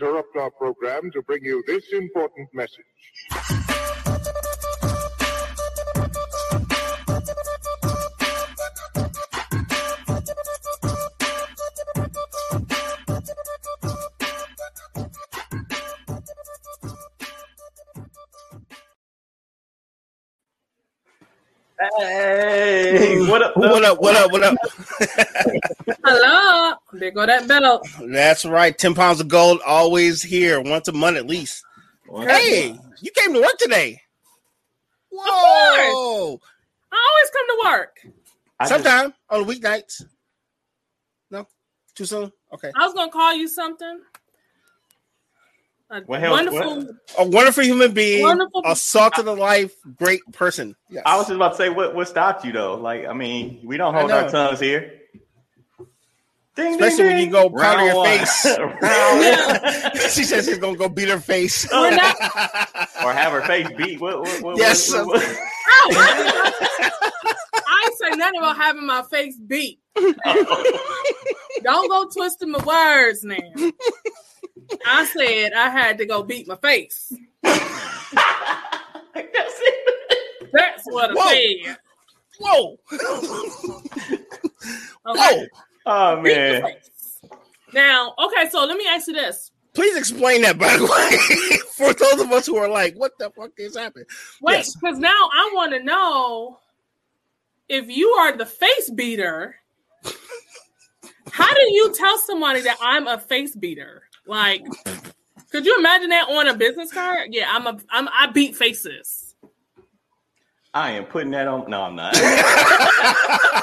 interrupt our program to bring you this important message. Hey, what up? What up? What up? What up? Hello. There go that belt. That's right. 10 pounds of gold always here once a month at least. Hey, you came to work today. Whoa. I always come to work. I just- on the weeknights. No? Too soon? Okay. I was gonna call you something. A What hell- wonderful. A wonderful human being, Wonderful- a salt of the life, great person. Yes. I was just about to say, what what stopped you though? Like, I mean, we don't hold our tongues here. Ding, Especially ding, when you go powder Round your one. face. Round one. she says she's gonna go beat her face. We're not. or have her face beat. What, what, what, Yes. what- what- Ow, I ain't say nothing about having my face beat. Don't go twisting my words now. I said I had to go beat my face. That's it. That's what I Whoa. said. Whoa. Okay? Whoa. Oh man. face. Now, okay, so let me ask you this. Please explain that, by the way, for those of us who are like, what the fuck is happening? Wait, Yes. because now I want to know if you are the face beater. How do you tell somebody that I'm a face beater? Like, could you imagine that on a business card? Yeah, I'm a I'm I beat faces. I am putting that on. No, I'm not.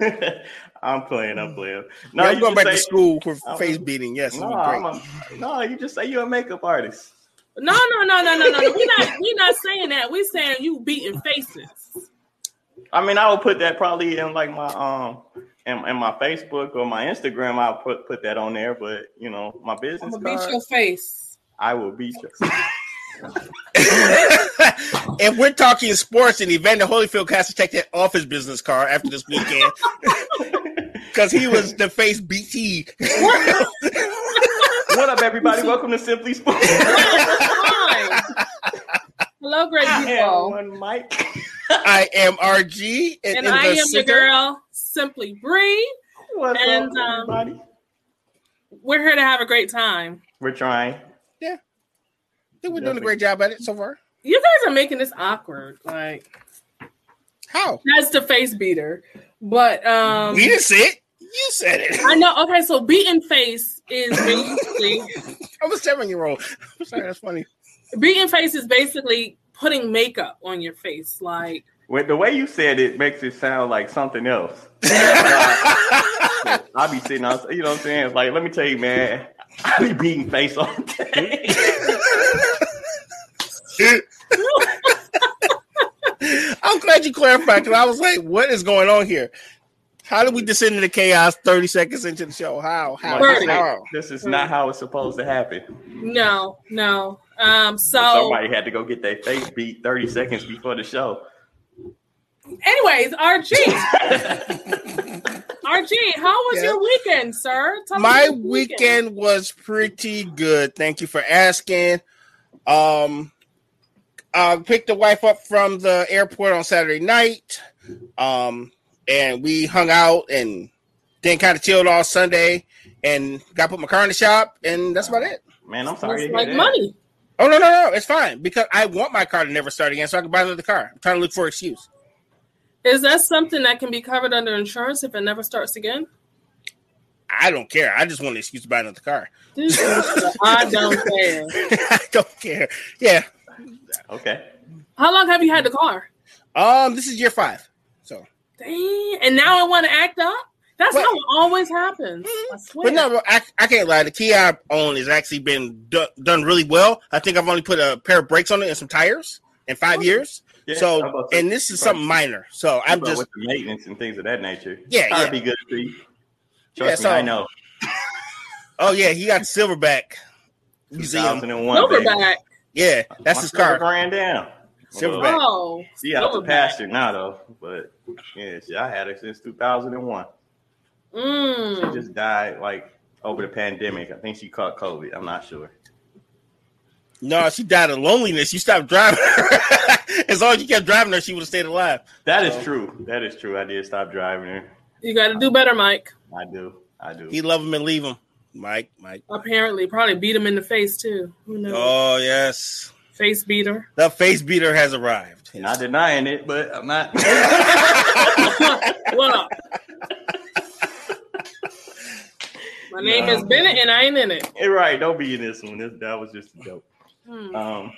I'm playing. I'm playing. No, yeah, I'm you going just back to school for I'm- face beating. Yes, No, great. A, no, you just say you're a makeup artist. No, no, no, no, no, no. We're not we're not saying that. We're saying you beating faces. I mean, I would put that probably in like my um in, in my Facebook or my Instagram. I'll put put that on there. But you know, my I'm business gonna beat your face. I will beat you. if we're talking sports, and Evander Holyfield has to take that off his business card after this weekend because he was the face BT. what up, everybody? Welcome to Simply Sports. Hello, great I am people. one Mike. I am RG, and, And I the am your center- girl, Simply Bree. What's And, up, um, everybody? We're here to have a great time. We're trying. I think we're doing a great job at it so far. You guys are making this awkward. Like How? that's the face beater. But um we didn't say it. You said it. I know okay, so beating face is basically I'm a seven year old. I'm sorry, that's funny. beating face is basically putting makeup on your face. Like With the way you said it makes it sound like something else. I'll be sitting on, you know what I'm saying? It's like, let me tell you, man, I be beating face all day. I'm glad you clarified because I was like, what is going on here? How did we descend into chaos 30 seconds into the show? How? How? Like, Thirty. How? this is not how it's supposed to happen. no, no. Um so Somebody had to go get their face beat 30 seconds before the show. anyways, RG. RG, how was Yeah. your weekend, sir? Tell My about your weekend was pretty good. Thank you for asking. Um, I picked the wife up from the airport on Saturday night. Um, and we hung out and then kind of chilled all Sunday and got put my car in the shop and that's about it. Man, I'm sorry. It's like money. Oh no, no, no, it's fine because I want my car to never start again so I can buy another car. I'm trying to look for an excuse. Is that something that can be covered under insurance if it never starts again? I don't care. I just want an excuse to buy another car. I don't care. I don't care. Yeah. Okay. How long have you had the car? Um, this is year five. So Dang, and now I want to act up. That's But- how it always happens. I swear. But no, I, I can't lie. The Kia I own has actually been do, done really well. I think I've only put a pair of brakes on it and some tires in five years. Yeah, so, was about to say, and this is something minor. So I'm just, with the maintenance and things of that nature. Yeah, Try to yeah. be good to you. Yeah, Trust so- me, I know. oh yeah, he got Silverback Museum. 2001. baby. Silverback. Yeah, that's his car. Ran down. Silverback. Oh, She out the Silverback. pasture now though, but yeah, she, I had her since 2001. She Mm. just died like over the pandemic. I think she caught COVID. I'm not sure. No, she died of loneliness. You stopped driving her. as long as you kept driving her, she would have stayed alive. That is So- true. That is true. I did stop driving her. You got to do better, Mike. I do. I do. He love him and leave him. Mike, Mike. Apparently, probably beat him in the face too. Who knows? Oh yes, Face beater. the face beater has arrived. Not denying it, but I'm not. what? My name is Bennett, and I ain't in it. You're right. Don't be in this one. This, that was just a joke. Hmm. Um,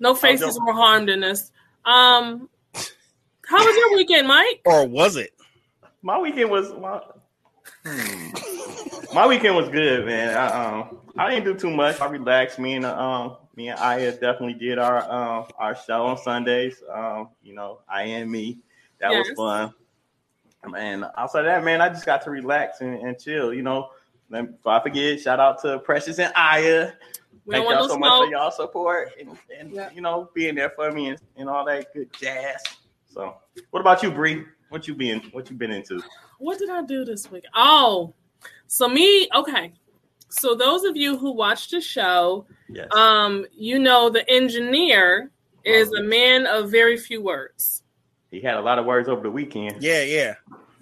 No faces were harmed in this. Um, how was your weekend, Mike? Or was it? my weekend was my, hmm. My weekend was good, man. I, um, I didn't do too much. I relaxed. Me and um, me and Aya definitely did our um our show on Sundays. Um, you know, I and me. That Yes. was fun. Man, outside of that, man, I just got to relax and, and chill. You know, before I forget, shout out to Precious and Aya. We Thank y'all so no much for smoke. y'all support and, and Yeah. you know being there for me and, and all that good jazz. So, what about you, Bree? What you been what you been into? What did I do this week? Oh, so me. Okay, so those of you who watched the show, Yes. um, you know the engineer is a man of very few words. he had a lot of words over the weekend. Yeah, yeah.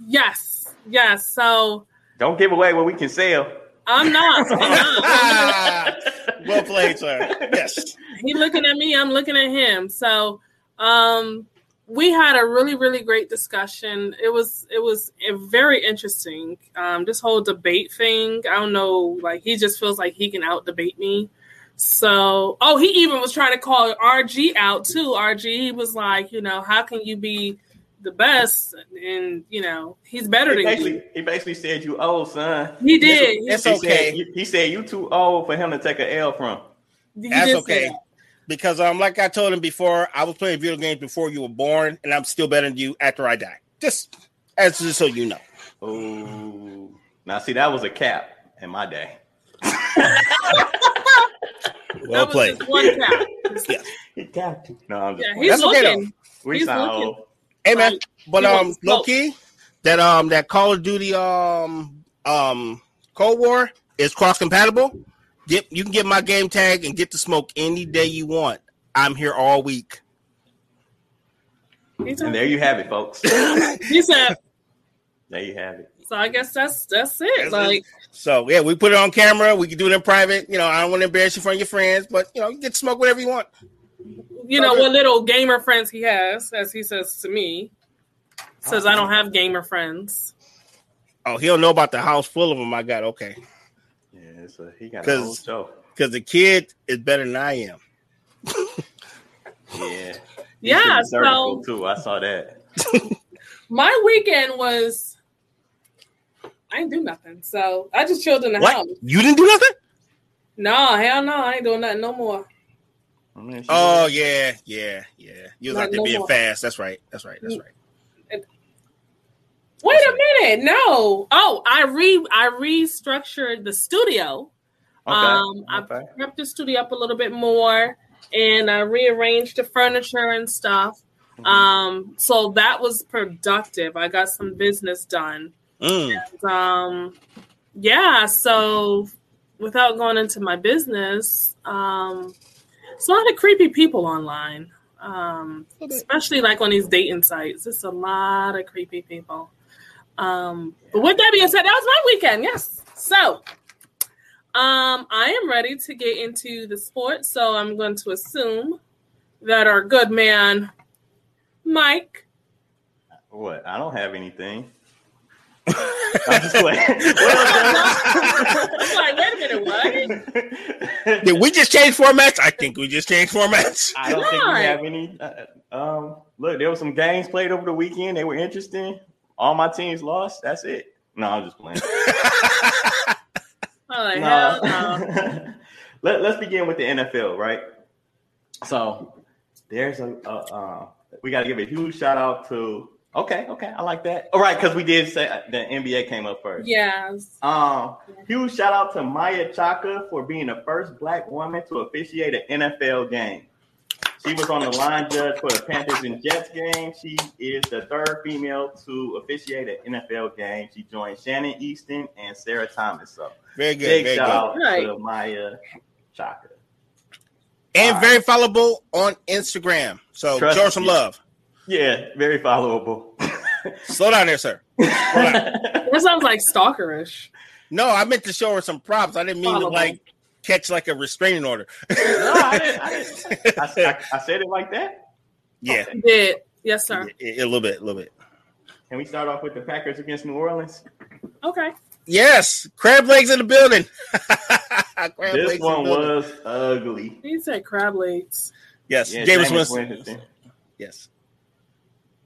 Yes, yes. So Don't give away what we can sell. I'm not. I'm not. well played, sir. Yes. he looking at me i'm looking at him so um we had a really really great discussion it was it was very interesting um this whole debate thing i don't know like he just feels like he can out debate me so oh he even was trying to call rg out too rg he was like you know how can you be the best and you know he's better He than basically, you he basically said you old son. he did It's he okay. Said, he said you too old for him to take an L from. He That's okay. that. Because um, like I told him before, I was playing video games before you were born, and I'm still better than you after I die. Just as just so you know. Oh, now see that was a cap in my day. Well That played. just one cap. Yes. He capped. No, I'm just yeah he's That's okay, looking we he's sound looking. old. Hey man, Like, but um, low key, that um, that Call of Duty um um Cold War is cross compatible. Get you can get my game tag and get the smoke any day you want. I'm here all week. And there you have it, folks. He said, There you have it. so I guess that's that's it. That's like, So yeah, we put it on camera. We can do it in private. You know, I don't want to embarrass you in front of your friends, but you know, you get to smoke whatever you want. you know, Okay. what little gamer friends he has, as he says to me, says I don't have gamer friends. Oh, he don't know about the house full of them. I got okay, Yeah, so he got a 'Cause- whole show. because the kid is better than I am. Yeah. He Yeah, pretty certical, so too. I saw that. my weekend was I didn't do nothing. So I just chilled in the What? house. You didn't do nothing? No, hell no, I ain't doing nothing no more. I mean, Oh yeah, yeah, yeah. You was Not out there no being more. fast. That's right. That's right. That's mm. right. Wait a minute, no. Oh, I re I restructured the studio. okay. Um, I okay. prepped the studio up a little bit more and I rearranged the furniture and stuff. Mm-hmm. Um, so that was productive. I got some business done. Mm. Um, yeah, so without going into my business, um, it's a lot of creepy people online. Um, especially like on these dating sites. It's a lot of creepy people. Um, but with that being said, that was my weekend. Yes. So, um, I am ready to get into the sports. So I'm going to assume that our good man, Mike. What? I don't have anything. I'm just playing. I'm like, wait a minute, what? Did we just change formats? I think we just changed formats. I don't think we have any. Uh, um, look, there were some games played over the weekend. They were interesting. All my teams lost. That's it. No, I'm just playing. Hell No. no. Let, let's begin with the NFL, right? So there's a, a uh, we got to give a huge shout out to. Okay, okay, I like that. All right, because we did say uh, the NBA came up first. Yes. Um, huge shout out to Maia Chaka for being the first black woman to officiate an NFL game. She was on the line judge for the Panthers and Jets game. She is the third female to officiate an NFL game. She joined Shannon Eastin and Sarah Thomas. So Very good. big very shout good. out Right. to Maia Chaka. And All very followable on Instagram. So Trust show her some me. love. Yeah, very followable. Slow down there, sir. That sounds like stalkerish. No, I meant to show her some props. I didn't mean to like catch like a restraining order. no, I didn't. I, didn't. I, I, I said it like that. yeah, You Did yes, sir. a, a little bit, a little bit. Can we start off with the Packers against New Orleans? Okay. Yes, crab legs in the building. crab legs this in one building. was ugly. He said crab legs. yes, Yeah, James Jameis Winston. Winston. Yes,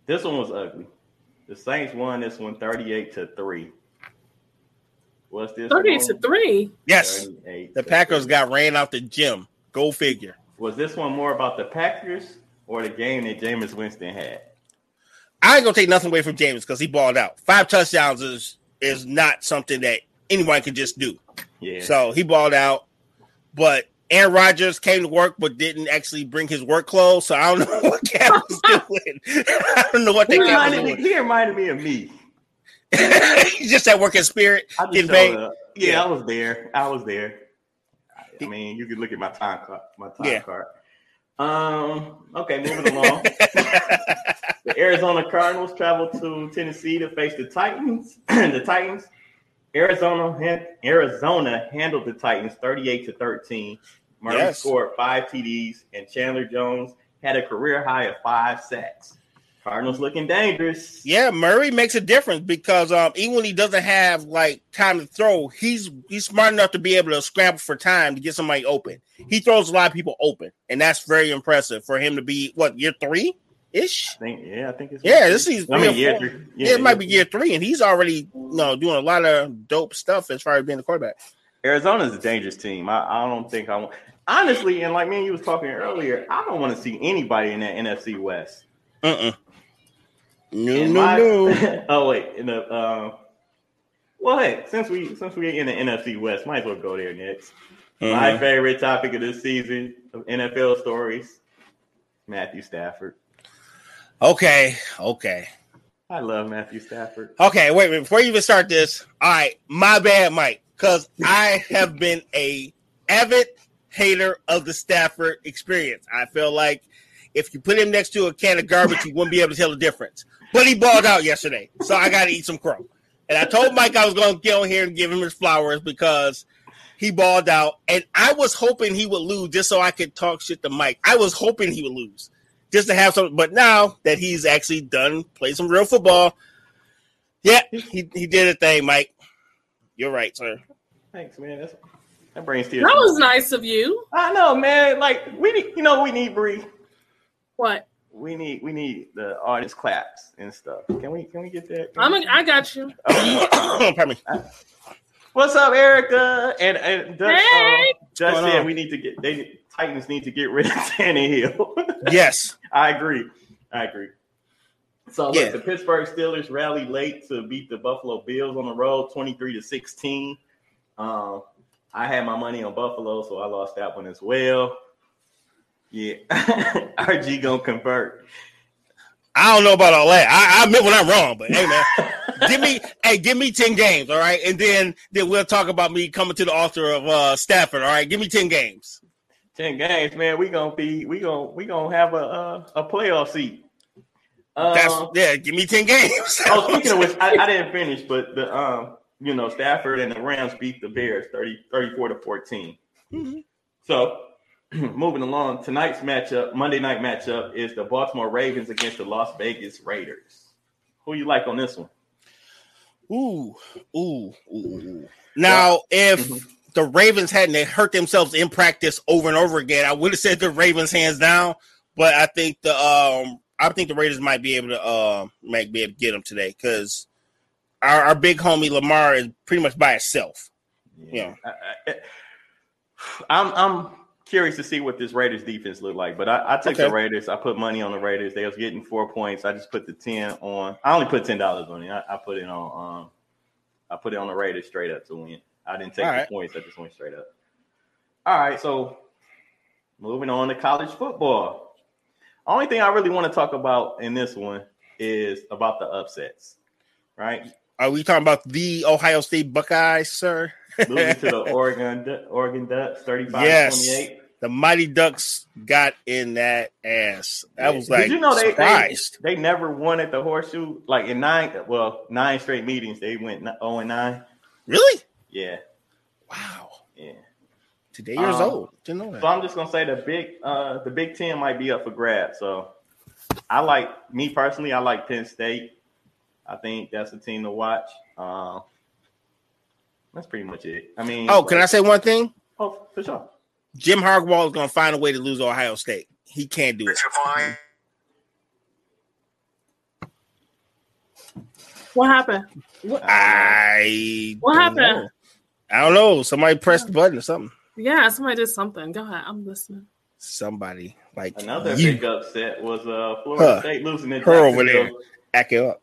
This one was ugly. The Saints won this one 38 to 3. What's this? Thirty one? to three. yes. The Packers got ran out the gym. Go figure. Was this one more about the Packers or the game that Jameis Winston had? I ain't gonna take nothing away from James because he balled out. Five touchdowns is is not something that anyone can just do. Yeah. So he balled out. But Aaron Rodgers came to work but didn't actually bring his work clothes. So I don't know what Cap was doing. I don't know what he that reminded, me, he reminded me of me. He's just that working spirit. I just Getting showed paid. up. Yeah, Yeah. I was there. I was there. I mean, you could look at my time card. My time Yeah. card. Um. Okay, moving along. the Arizona Cardinals traveled to Tennessee to face the Titans. the Titans. Arizona Arizona handled the Titans 38 to 13. Murray Yes. scored five TDs, and Chandler Jones had a career high of five sacks. Cardinals looking dangerous. Yeah, Murray makes a difference because um, even when he doesn't have like time to throw, he's he's smart enough to be able to scramble for time to get somebody open. He throws a lot of people open, and that's very impressive for him to be what year three ish. Yeah, I think it's Yeah, this is I year mean, year three. Yeah, it might be year three, and he's already you know doing a lot of dope stuff as far as being the quarterback. Arizona's a dangerous team. I, I don't think I want honestly, and like me and you was talking earlier, I don't want to see anybody in that NFC West. Uh-uh. No, no, my- no. oh wait, in the um, well, hey, since we since we in the NFC West, might as well go there next. My Mhm. favorite topic of this season of NFL stories: Matthew Stafford. Okay, okay, I love Matthew Stafford. okay. Wait, wait, before you even start this, all right, my bad, Mike, because I have been a avid hater of the Stafford experience. I feel like if you put him next to a can of garbage, you wouldn't be able to tell the difference. But he balled out yesterday, so I got to eat some crow. And I told Mike I was going to get on here and give him his flowers because he balled out, and I was hoping he would lose just so I could talk shit to Mike. I was hoping he would lose just to have some. But now that he's actually done play some real football, yeah, he he did a thing, Mike. You're right, sir. Thanks, man. That's, that brings tears. That was nice of you. I know, man. Like we you know, we need Bree. What? We need we need the audience claps and stuff. Can we can we get that? I'm. A, I got you. Pardon me. What's up, Erica? And and Dutch, Hey! uh, Dutch said on? we need to get they Titans need to get rid of Tannehill. Yes. I agree. I agree. So look, Yeah. the Pittsburgh Steelers rallied late to beat the Buffalo Bills on the road, twenty three to sixteen. Um, I had my money on Buffalo, so I lost that one as well. Yeah, RG gonna convert. I don't know about all that. I, I admit when I'm wrong, but hey man, give me hey, give me 10 games, all right? And then then we'll talk about me coming to the altar of uh Stafford, all right? Give me 10 games. Ten games, man. We gonna be we gonna we gonna have a a, a playoff seat. That's Um, yeah, give me 10 games. oh, speaking of which, I, I didn't finish, but the um, you know, Stafford and the Rams beat the Bears 30, 34 to 14. Mhm. So, moving along, tonight's matchup, Monday night matchup, is the Baltimore Ravens against the Las Vegas Raiders. Who you like on this one? Ooh, ooh, ooh, ooh. Now, if Mhm. the Ravens hadn't hurt themselves in practice over and over again, I would have said the Ravens hands down. But I think the um, I think the Raiders might be able to uh, might be able to get them today because our, our big homie Lamar is pretty much by itself. Yeah. I, I, I'm I'm curious to see what this Raiders defense looked like, but I, I took Okay. the Raiders. I put money on the Raiders. They was getting four points. I just put the ten on. I only put ten dollars on it. I, I put it on. Um, I put it on the Raiders straight up to win. I didn't take All the right. points. I just went straight up. All right, so moving on to college football. Only thing I really want to talk about in this one is about the upsets, right? Are we talking about the Ohio State Buckeyes, sir? Losing to the Oregon Oregon Ducks, 35 Yes. 28. The Mighty Ducks got in that ass. I was like, Did you know they, they surprised. they never won at the horseshoe? Like in nine, well, nine straight meetings, they went 0 and 9. really? Yeah, Wow. yeah. Today years Um, old. Didn't know that. So. I'm just gonna say the big uh the Big Ten might be up for grabs. So I like me personally, I like Penn State. I think that's a team to watch. Um that's pretty much it. I mean Oh, can I say one thing? Oh, for sure. Jim Harbaugh is going to find a way to lose Ohio State. He can't do it. What happened? I What happened? know. I don't know. Somebody pressed the button or something. Yeah, somebody did something. Go ahead. I'm listening. Somebody like Another you big upset was uh Florida Huh. State losing to Her over Jacksonville, there. acting up.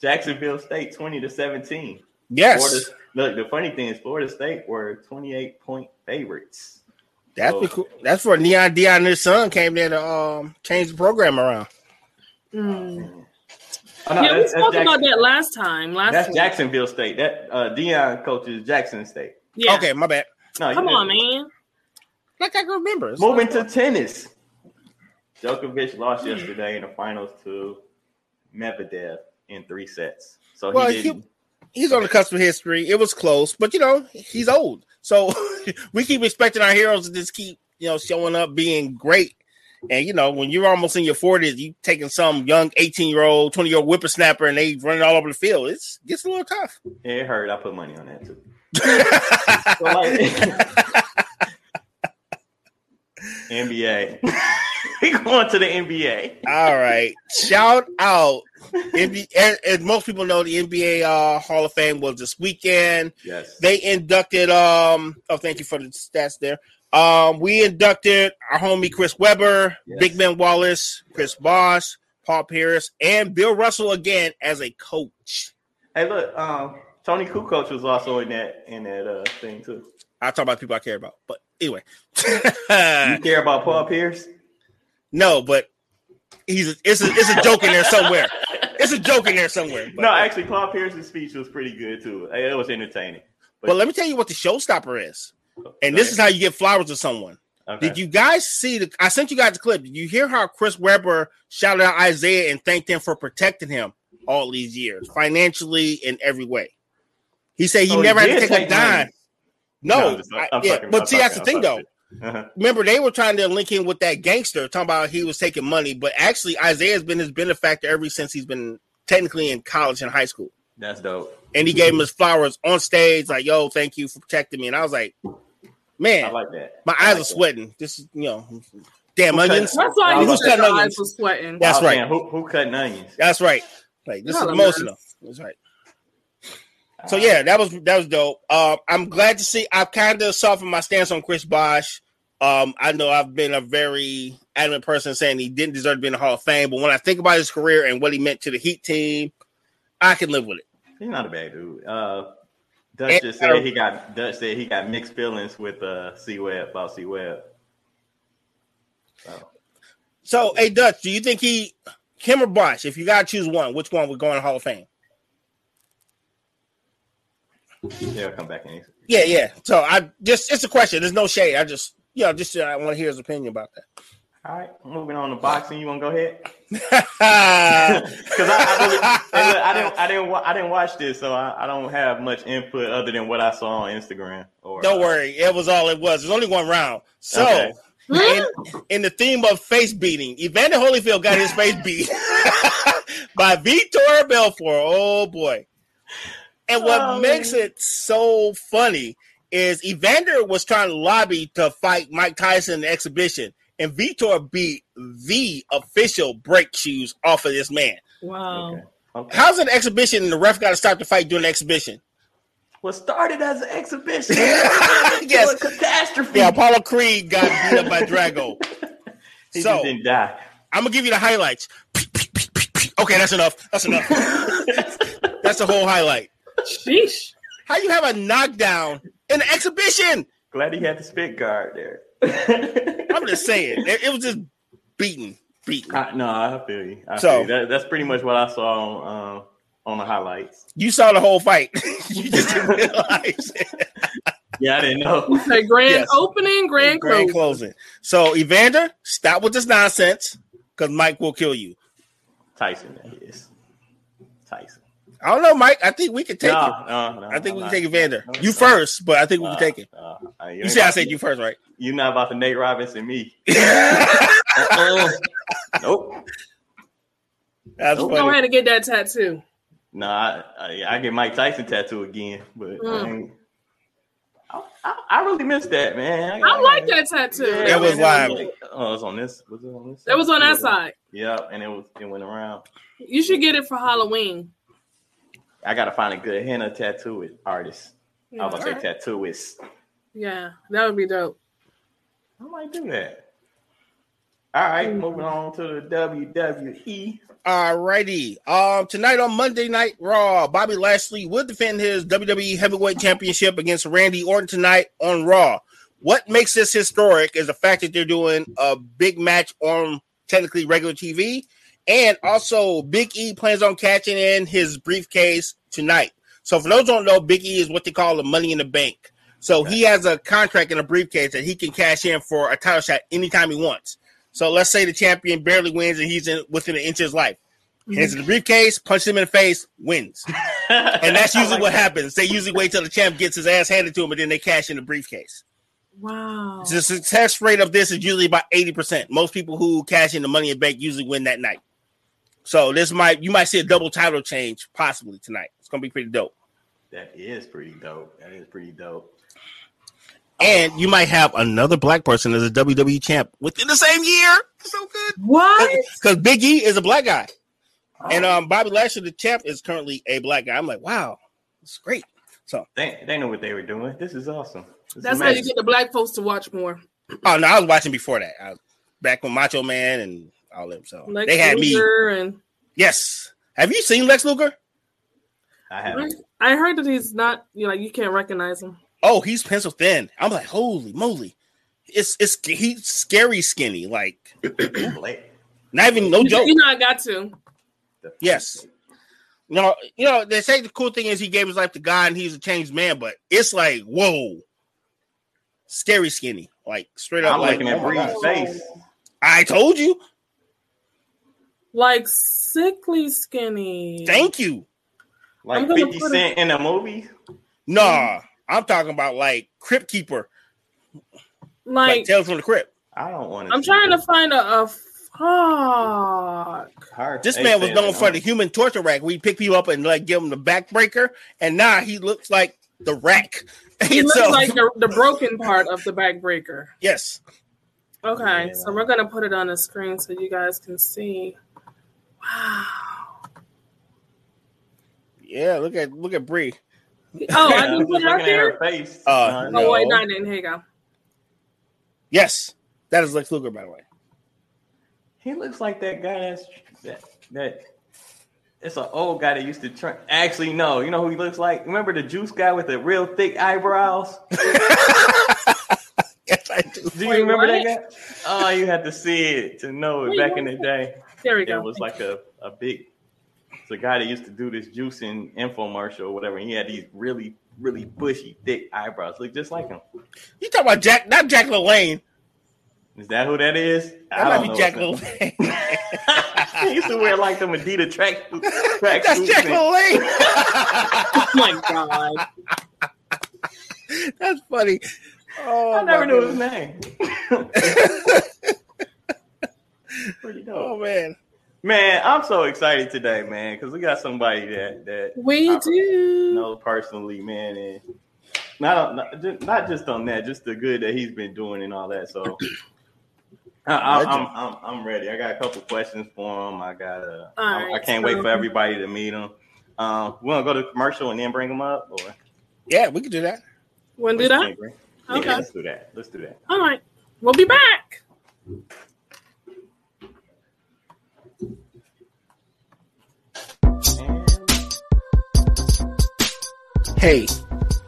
Jacksonville State 20 to 17. Yes, Florida, look, the funny thing is Florida State were 28 point favorites. That's Oh. pretty cool. That's where Neon Deion and his son came there to um change the program around. Mm. Oh, no, yeah, we that's, that's spoke Jackson- about that last time. Last That's week. Jacksonville State. That uh Deion coaches Jackson State. Yeah. Okay, my bad. No, Come on, man. Like I can remember. It's Moving like- to tennis. Djokovic lost yesterday in the finals to Medvedev in three sets. So Well, he didn't. he's on the cusp of history. It was close, but you know he's old, so we keep expecting our heroes to just keep you know showing up, being great. And you know when you're almost in your 40s, you taking some young 18 year old, 20 year old whippersnapper, and they running all over the field. It's gets a little tough. it hurt. I put money on that too. So, like- NBA. we going to the NBA. all right, shout out. NBA, as, as most people know, the NBA uh, Hall of Fame was this weekend. Yes. They inducted um oh thank you for the stats there. Um we inducted our homie Chris Webber, Yes. Big Ben Wallace, Chris Bosh, Paul Pierce, and Bill Russell again as a coach. Hey, look, um, Toni Kukoc was also in that in that uh thing too. I'll talk about people I care about. But anyway. You care about Paul Pierce? no, but he's a, it's a it's a joke in there somewhere. It's a joke in there somewhere. But, no, actually, Paul Pierce's speech was pretty good too. It was entertaining. but let me tell you what the showstopper is. And this is how you get flowers to someone. Okay. Did you guys see the? I sent you guys the clip. Did you hear how Chris Webber shouted out Isaiah and thanked him for protecting him all these years, financially in every way? He said he Oh, he never had to take a dime. No, I'm I- I'm yeah, fucking- but I'm see, that's the fucking- thing, though. Uh-huh. Remember, they were trying to link him with that gangster, talking about he was taking money, but actually, Isaiah's been his benefactor ever since he's been technically in college and high school. That's dope. And he gave him his flowers on stage, like, "Yo, thank you for protecting me." And I was like, "Man, I like that. my I eyes like are that. sweating. This is, you know, damn Who cut- onions." That's why I you said cutting your eyes onions. sweating. That's I right. saying, Who, who cutting onions? That's right. Like this is Not a emotional. That's right. So yeah, that was that was dope. Uh, I'm glad to see. I've kind of softened my stance on Chris Bosh. Um, I know I've been a very adamant person saying he didn't deserve to be in the Hall of Fame, but when I think about his career and what he meant to the Heat team, I can live with it. He's not a bad dude. Uh, Dutch And- just said he got Dutch said he got mixed feelings with uh C Webb about C Webb. So So, hey Dutch, do you think he, him or Bosh? If you gotta choose one, which one would go in the Hall of Fame? He'll come back and answer. Yeah, yeah. So I just it's a question. There's no shade. I just you know just uh, I want to hear his opinion about that. All right, moving on to boxing. You want to go ahead? Because I, I, really, I didn't, I didn't, I didn't watch this, so I, I don't have much input other than what I saw on Instagram. Or Don't worry, it was all it was. There's only one round. So, Okay. in, in the theme of face beating, Evander Holyfield got his face beat by Vitor Belfort. Oh boy! And what Oh, makes it so funny is Evander was trying to lobby to fight Mike Tyson in the exhibition, and Vitor beat the official break shoes off of this man. Wow. Okay. okay. How's an exhibition and the ref got to stop the fight during the exhibition? What started as an exhibition? Yes. yes. A catastrophe. Yeah, Apollo Creed got beat up by Drago. he so- didn't die. I'm gonna give you the highlights. Okay, that's enough. That's enough. that's the whole highlight. Sheesh. How you have a knockdown in an exhibition? Glad he had the spit guard there. I'm just saying, it, it was just beaten. beaten. I, no, I feel you. I So- feel you. That, that's pretty much what I saw on, uh, on the highlights. You saw the whole fight. you just didn't realize. Yeah, I didn't know. Okay, grand Yes. opening, grand, Grand close. closing. So, Evander, stop with this nonsense because Mike will kill you. Tyson, that is. Tyson. I don't know, Mike. I think we can take no, it. no, no, I think I'm we can not. take Evander. No, You first, but I think we can take it. uh, You ain't said I said you first, right? You're not about to Nate Robinson me. Uh-uh. nope. That's Nope. Go funny. ahead and get that tattoo. No, I, I, I get Mike Tyson tattoo again, but I, Mm. I, I, I really missed that, man. I like that tattoo. Yeah, That was man, live. it Oh, it was on this. Was it on this? That was on that Yeah. side. Yeah, and it was it went around. You should get it for Halloween. I gotta find a good henna tattoo artist. I was gonna say tattooist. Yeah, that would be dope. I might do that. All right, Mm. moving on to the WWE. All righty. Um, tonight on Monday Night Raw, Bobby Lashley will defend his WWE Heavyweight Championship against Randy Orton tonight on Raw. What makes this historic is the fact that they're doing a big match on technically regular TV, and also Big E plans on catching in his briefcase tonight. So, for those who don't know, Big E is what they call the Money in the Bank. So he has a contract in a briefcase that he can cash in for a title shot anytime he wants. So let's say the champion barely wins and he's in within an inch of his life. Hands mm-hmm. in the briefcase, punches him in the face, wins. And that's usually what happens. They usually wait till the champ gets his ass handed to him and then they cash in the briefcase. Wow. The success rate of this is usually about 80%. Most people who cash in the money in the bank usually win that night. So this might you might see a double title change possibly tonight. It's gonna be pretty dope. That is pretty dope. That is pretty dope. And you might have another black person as a WWE champ within the same year. So good. What? Because Big E is a black guy. And Oh. um Bobby Lashley, the champ, is currently a black guy. I'm like, wow, it's great. So they they know what they were doing. This is awesome. This is That's how you get the black folks to watch more. Oh no, I was watching before that. I was back when Macho Man and all them. So Lex they had me. Luger and Yes. Have you seen Lex Luger? I have. I heard that he's not. You know, like you can't recognize him. Oh, he's pencil thin. I'm like, holy moly. It's it's he's scary skinny, like not even no joke. You know, I got to. Yes. You know, you know, they say the cool thing is he gave his life to God and he's a changed man, but it's like, whoa, scary skinny, like straight up. I'm like, looking at oh Bree's face. I told you. Like sickly skinny. Thank you. Like 50 Cent Cent in a movie. Nah, I'm talking about like Crypt Keeper, like, Like Tales from the Crypt. I don't want to. I'm trying to find a, a fuck. This man was known for the human torture rack. We pick people up and like give him the backbreaker, and now he looks like the rack. He looks So- like the, the broken part of the backbreaker. yes, Okay, Yeah. so we're gonna put it on the screen so you guys can see. Wow. yeah. Look at look at Bree. Oh, I didn't put it up looking at here. face. Uh, Oh wait, No. no, I didn't. Here you go. Yes, that is Lex Luger, by the way. He looks like that guy that's that that. It's an old guy that used to try. Actually, no. You know who he looks like? Remember the juice guy with the real thick eyebrows? Yes, I do. Do you Wait, remember what? that guy? Oh, you had to see it to know it Wait, back in the day. There we It go. was like a, a big. It's a guy that used to do this juicing infomercial or whatever. And he had these really, really bushy, thick eyebrows. Look just like him. You talking about Jack? Not Jack LaLanne. Is that who that is? That might be Jack know. LaLanne. he used to wear like them Adidas track track That's suits Jack and- LaLanne. oh my god. That's funny. Oh, I never my knew his name. Pretty dope. Oh man, Man, I'm so excited today, man, because we got somebody that that We I do. know personally, man, and not on, not, just, on that, just the good that he's been doing and all that. So I, I, I'm, I'm I'm ready. I got a couple questions for him. I got a. All I, I can't wait for everybody to meet him. Um, we want to go to commercial and then bring him up, or yeah, we could do that. Want to do that? Yeah, Okay. let's do that. Let's do that. All right. We'll be back. Hey,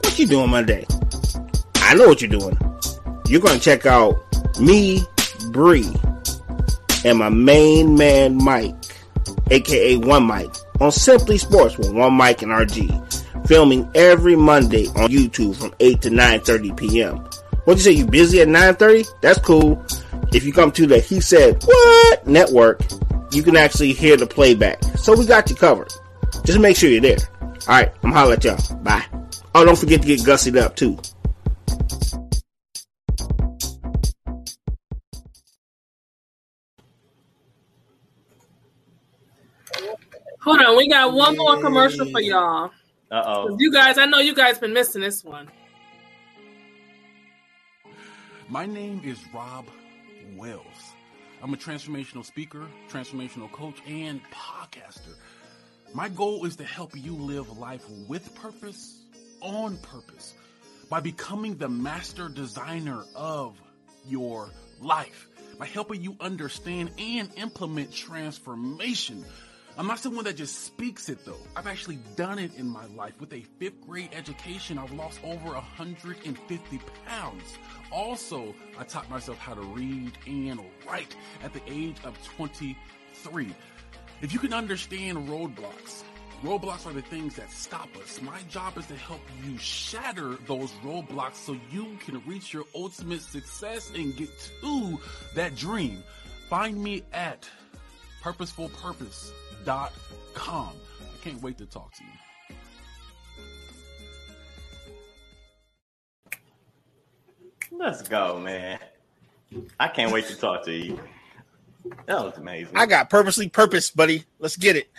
what you doing Monday? I know what you're doing. You're going to check out me, Bree, and my main man Mike, aka One Mike, on Simply Sports with One Mike and RG, filming every Monday on YouTube from 8 to 9:30 p.m. What you say? You busy at 9:30? That's cool. If you come to the He Said What network, you can actually hear the playback. So we got you covered. Just make sure you're there. All right, I'm holler at y'all. Bye. Oh, don't forget to get gussied up too. Hold on, we got one more commercial for y'all. Uh oh. You guys, I know you guys been missing this one. My name is Rob Wells. I'm a transformational speaker, transformational coach, and podcaster. My goal is to help you live life with purpose, on purpose, by becoming the master designer of your life, by helping you understand and implement transformation. I'm not someone that just speaks it though. I've actually done it in my life. With a fifth grade education, I've lost over 150 pounds. Also, I taught myself how to read and write at the age of 23. If you can understand roadblocks, roadblocks are the things that stop us. My job is to help you shatter those roadblocks so you can reach your ultimate success and get to that dream. Find me at purposefulpurpose.com. I can't wait to talk to you. Let's go, man. I can't wait to talk to you. That was amazing. I got purposely purpose, buddy. Let's get it.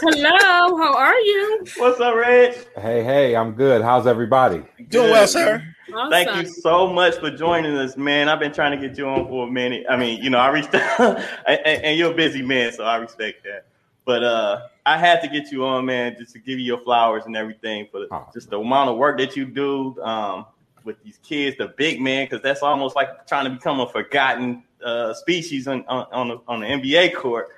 Hello, how are you? What's up, Reg? Hey, hey, I'm good. How's everybody? Doing well, sir. Awesome. Thank you so much for joining us, man. I've been trying to get you on for a minute. I mean, you know, I reached out, and, and you're a busy man, so I respect that. But uh, I had to get you on, man, just to give you your flowers and everything for Oh. just the amount of work that you do um, with these kids, the big man, because that's almost like trying to become a forgotten uh, species on on on the, on the NBA court.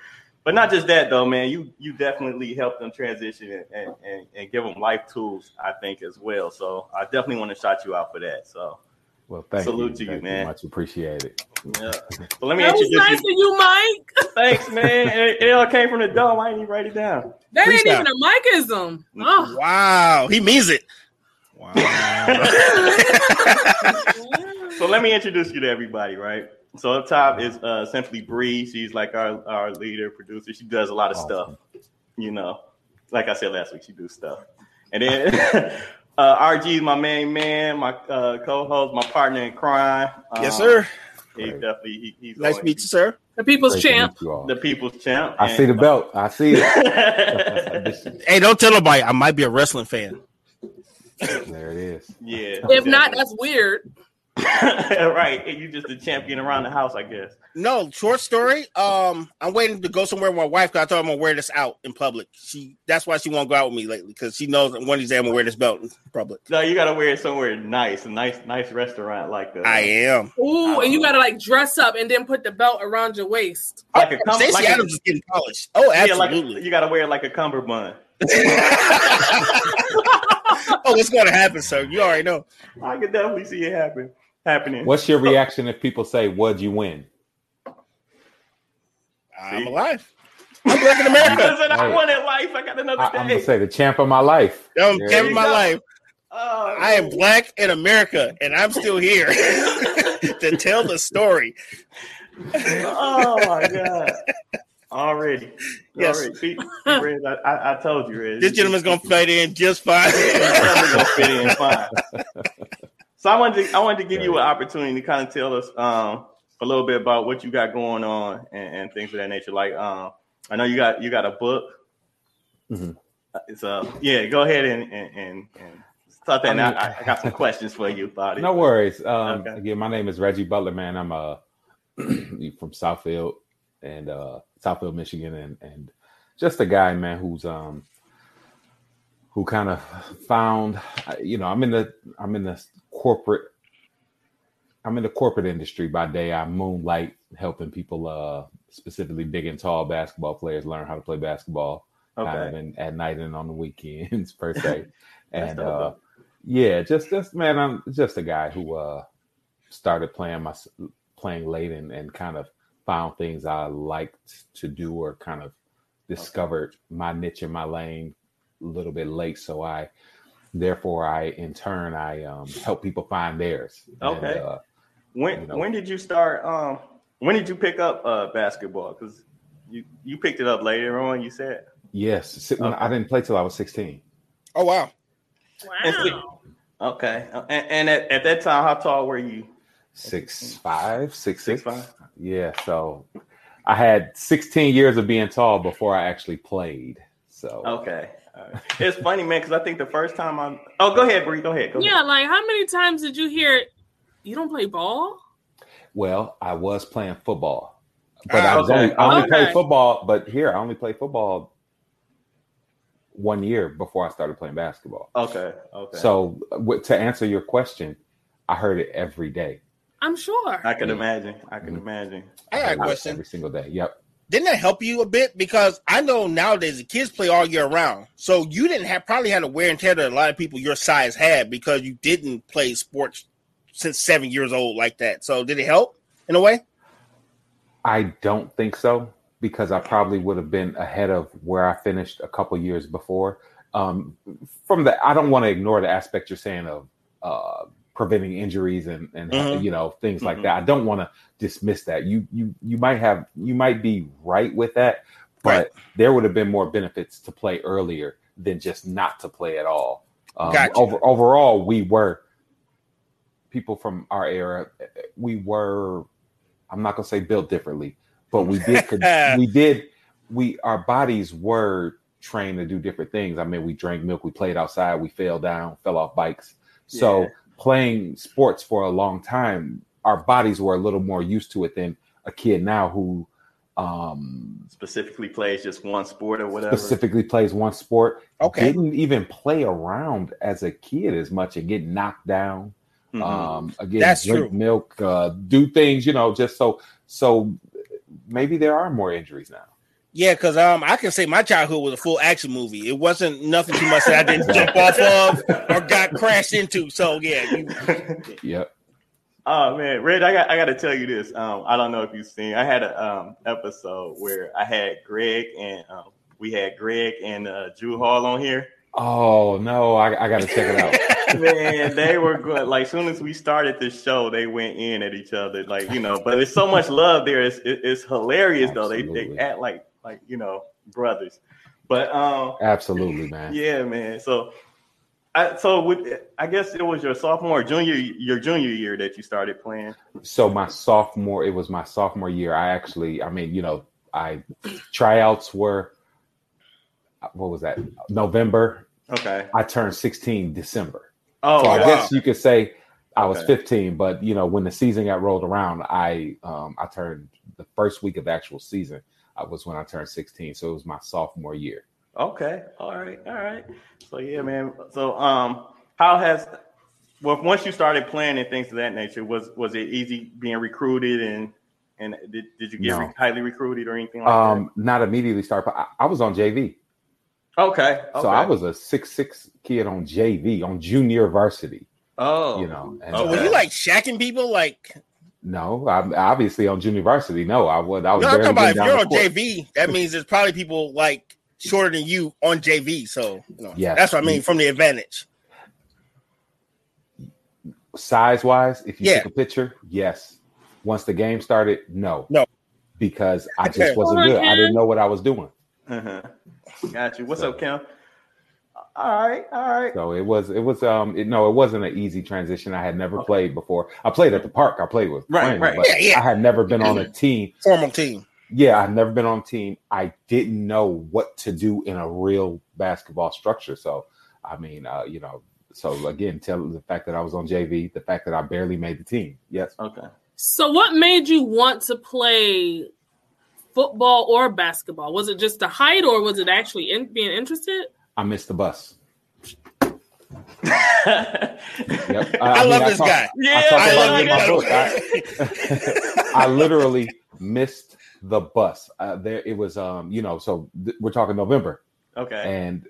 But not just that, though, man. You you definitely help them transition and, and, and, and give them life tools, I think, as well. So I definitely want to shout you out for that. So Well, thank Salute you. to you, Thank man. Much appreciated. yeah. So let me That was introduce nice you. of you, Mike. Thanks, man. It, it all came from the dome. I didn't even write it down. That ain't even a Mikeism. Oh. Wow, he means it. Wow. So let me introduce you to everybody, right? So up top is uh, simply Bree. She's like our, our leader, producer. She does a lot of stuff, you know. Like I said last week, she do stuff. And then uh, RG is my main man, my uh, co-host, my partner in crime. yes, Um, sir. He definitely he, he's Nice to meet you, sir. The people's Great champ. meet you all. the people's champ. I see the belt. I see it. Hey, don't tell nobody. I might be a wrestling fan. there it is. yeah. If not, that's weird. right. And you just the champion around the house, I guess. No, short story. Um, I'm waiting to go somewhere with my wife because I told her I'm gonna wear this out in public. She that's why she won't go out with me lately because she knows that one of these days I'm gonna wear this belt in public. No, you gotta wear it somewhere nice, a nice, nice restaurant like the I am. Ooh, and you gotta like dress up and then put the belt around your waist. like a cum- Stacey like a- is getting polished. Oh, yeah, like absolutely. you gotta wear it like a cummerbund. oh, what's going to happen, sir? You already know. I can definitely see it happen happening. What's your reaction if people say, "What'd you win?" I'm alive. I'm black in America. Listen, I Hey. wanted life. I got another I, day. I'm gonna say the champ of my life. I'm There living you my go. life. Oh, I am black in America, and I'm still here to tell the story. oh my god! Already, Yes. Already. See, Reg, I, I, I told you, Red. This gentleman's gonna fit in just fine. This gonna fit in fine. So I wanted to, I wanted to give you an opportunity to kind of tell us um, a little bit about what you got going on and, and things of that nature. Like um, I know you got you got a book. Mhm. Uh, So yeah, go ahead and and and, and start that. I and I, I got some questions for you about it. No worries. Um, Okay. Again, my name is Reggie Butler, man. I'm uh, from Southfield and uh, Southfield, Michigan, and and just a guy, man, who's um, who kind of found, you know, I'm in the I'm in the corporate. I'm in the corporate industry by day. I moonlight helping people, uh, specifically big and tall basketball players, learn how to play basketball kind of Okay. in, at night and on the weekends per se. And uh, yeah, just just man, I'm just a guy who uh started playing my playing late and, and kind of found things I liked to do or kind of discovered my niche in my lane little bit late. So I, therefore, I in turn I um, help people find theirs. And, Okay. uh, When you know. when did you start? Um, when did you pick up uh basketball? Because you you picked it up later on. You said yes, si- when Okay. I didn't play till I was sixteen. Oh wow. And see- Wow. okay. And, and at, at that time, how tall were you? Six five, six Six six. five. Yeah, so I had 16 years of being tall before I actually played. So Okay. All right. It's funny, man, because I think the first time I'm. Oh, go ahead, Bree. Go ahead. Go Yeah, ahead. like how many times did you hear you don't play ball? well, I was playing football, but Ah, I was okay. only I only Okay. played football. But here, I only played football one year before I started playing basketball. Okay. Okay. So w- to answer your question, I heard it every day. I'm sure. I can Yeah. imagine. I can Mhm. imagine. I got a question. every single day. Yep. Didn't that help you a bit? Because I know nowadays the kids play all year round. So you didn't have probably had a wear and tear that a lot of people your size had because you didn't play sports since seven years old like that. So did it help in a way? I don't think so because I probably would have been ahead of where I finished a couple years before. Um, from the, I don't want to ignore the aspect you're saying of uh, preventing injuries and and Mhm. you know things like Mhm. that. I don't want to dismiss that. You you you might have you might be right with that, but there would have been more benefits to play earlier than just not to play at all. Um, Gotcha. over, overall, we were people from our era. We were I'm not gonna say built differently, but we did we did we our bodies were trained to do different things. I mean, we drank milk, we played outside, we fell down, fell off bikes. So Yeah. Playing sports for a long time, our bodies were a little more used to it than a kid now who um Specifically plays just one sport or whatever. specifically plays one sport Okay. didn't even play around as a kid as much and get knocked down Mhm. um again That's drink true. milk uh do things you know just so so maybe there are more injuries now Yeah, because um, I can say my childhood was a full action movie. It wasn't nothing too much that I didn't jump off of or got crashed into. So yeah, you, yep Oh man, Red, I got I got to tell you this. Um, I don't know if you've seen. I had a um episode where I had Greg and um, we had Greg and uh, Drew Hall on here. oh no i, I gotta check it out Man, they were good. Like soon as we started the show, they went in at each other. Like you know, but there's so much love there. It's it, it's hilarious though. They they act like like you know brothers. But um, absolutely man yeah, man. So. I, so with, I guess it was your sophomore, junior, your junior year that you started playing. so my sophomore it was my sophomore year i actually i mean you know i tryouts were what was that november Okay. i turned 16 december Oh, so i wow. guess you could say i was Okay. 15 but you know when the season got rolled around i um i turned the first week of the actual season was when i turned 16 so it was my sophomore year Okay. All right. All right. So yeah, man. So um, how has well once you started playing and things of that nature, was was it easy being recruited and and did, did you get No. re- highly recruited or anything like um not immediately start but I, I was on jv? Okay. okay. so i was a six six kid on jv on junior varsity oh you know and, so Okay. were you like shacking people? Like No, I'm obviously on junior varsity. No, I would. I was. no, I'm talking about if you're on court. JV, that means there's probably people like shorter than you on JV. So you know, Yes. that's what I mean from the advantage. Size wise, if you Yeah. took a picture, yes. Once the game started, no, No. because I just wasn't good. I didn't know what I was doing. Uh-huh. Got you. What's So- up, Kim? All right. All right. So it was. It was. Um. It, no, it wasn't an easy transition. I had never played before. I played at the park. I played with Right, friends, right. but Yeah, yeah. I had never been on a team. Formal team. Yeah, I've never been on a team. I didn't know what to do in a real basketball structure. So, I mean, uh, you know, so again, tell the fact that I was on JV, the fact that I barely made the team. Yes. Okay. So, what made you want to play football or basketball? Was it just the height, or was it actually in, being interested? I missed the bus. Yep. I, love this talk- guy. Yeah, I talk I love in my this book. guy. I, I literally missed the bus. Uh, there, it was, um, you know, so th- we're talking November, Okay. and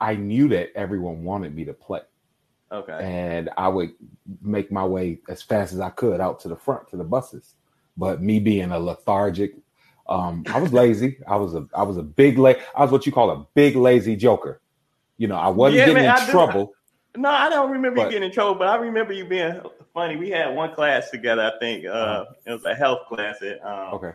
I knew that everyone wanted me to play, Okay. and I would make my way as fast as I could out to the front to the buses. but me being a lethargic, um, I was lazy. I was a I was a big la- I was what you call a big lazy joker. You know, I wasn't Yeah, getting man, I in do- trouble. No, I don't remember But- you getting in trouble, but I remember you being funny. We had one class together. I think uh, it was a health class at um, Uh-huh. Okay.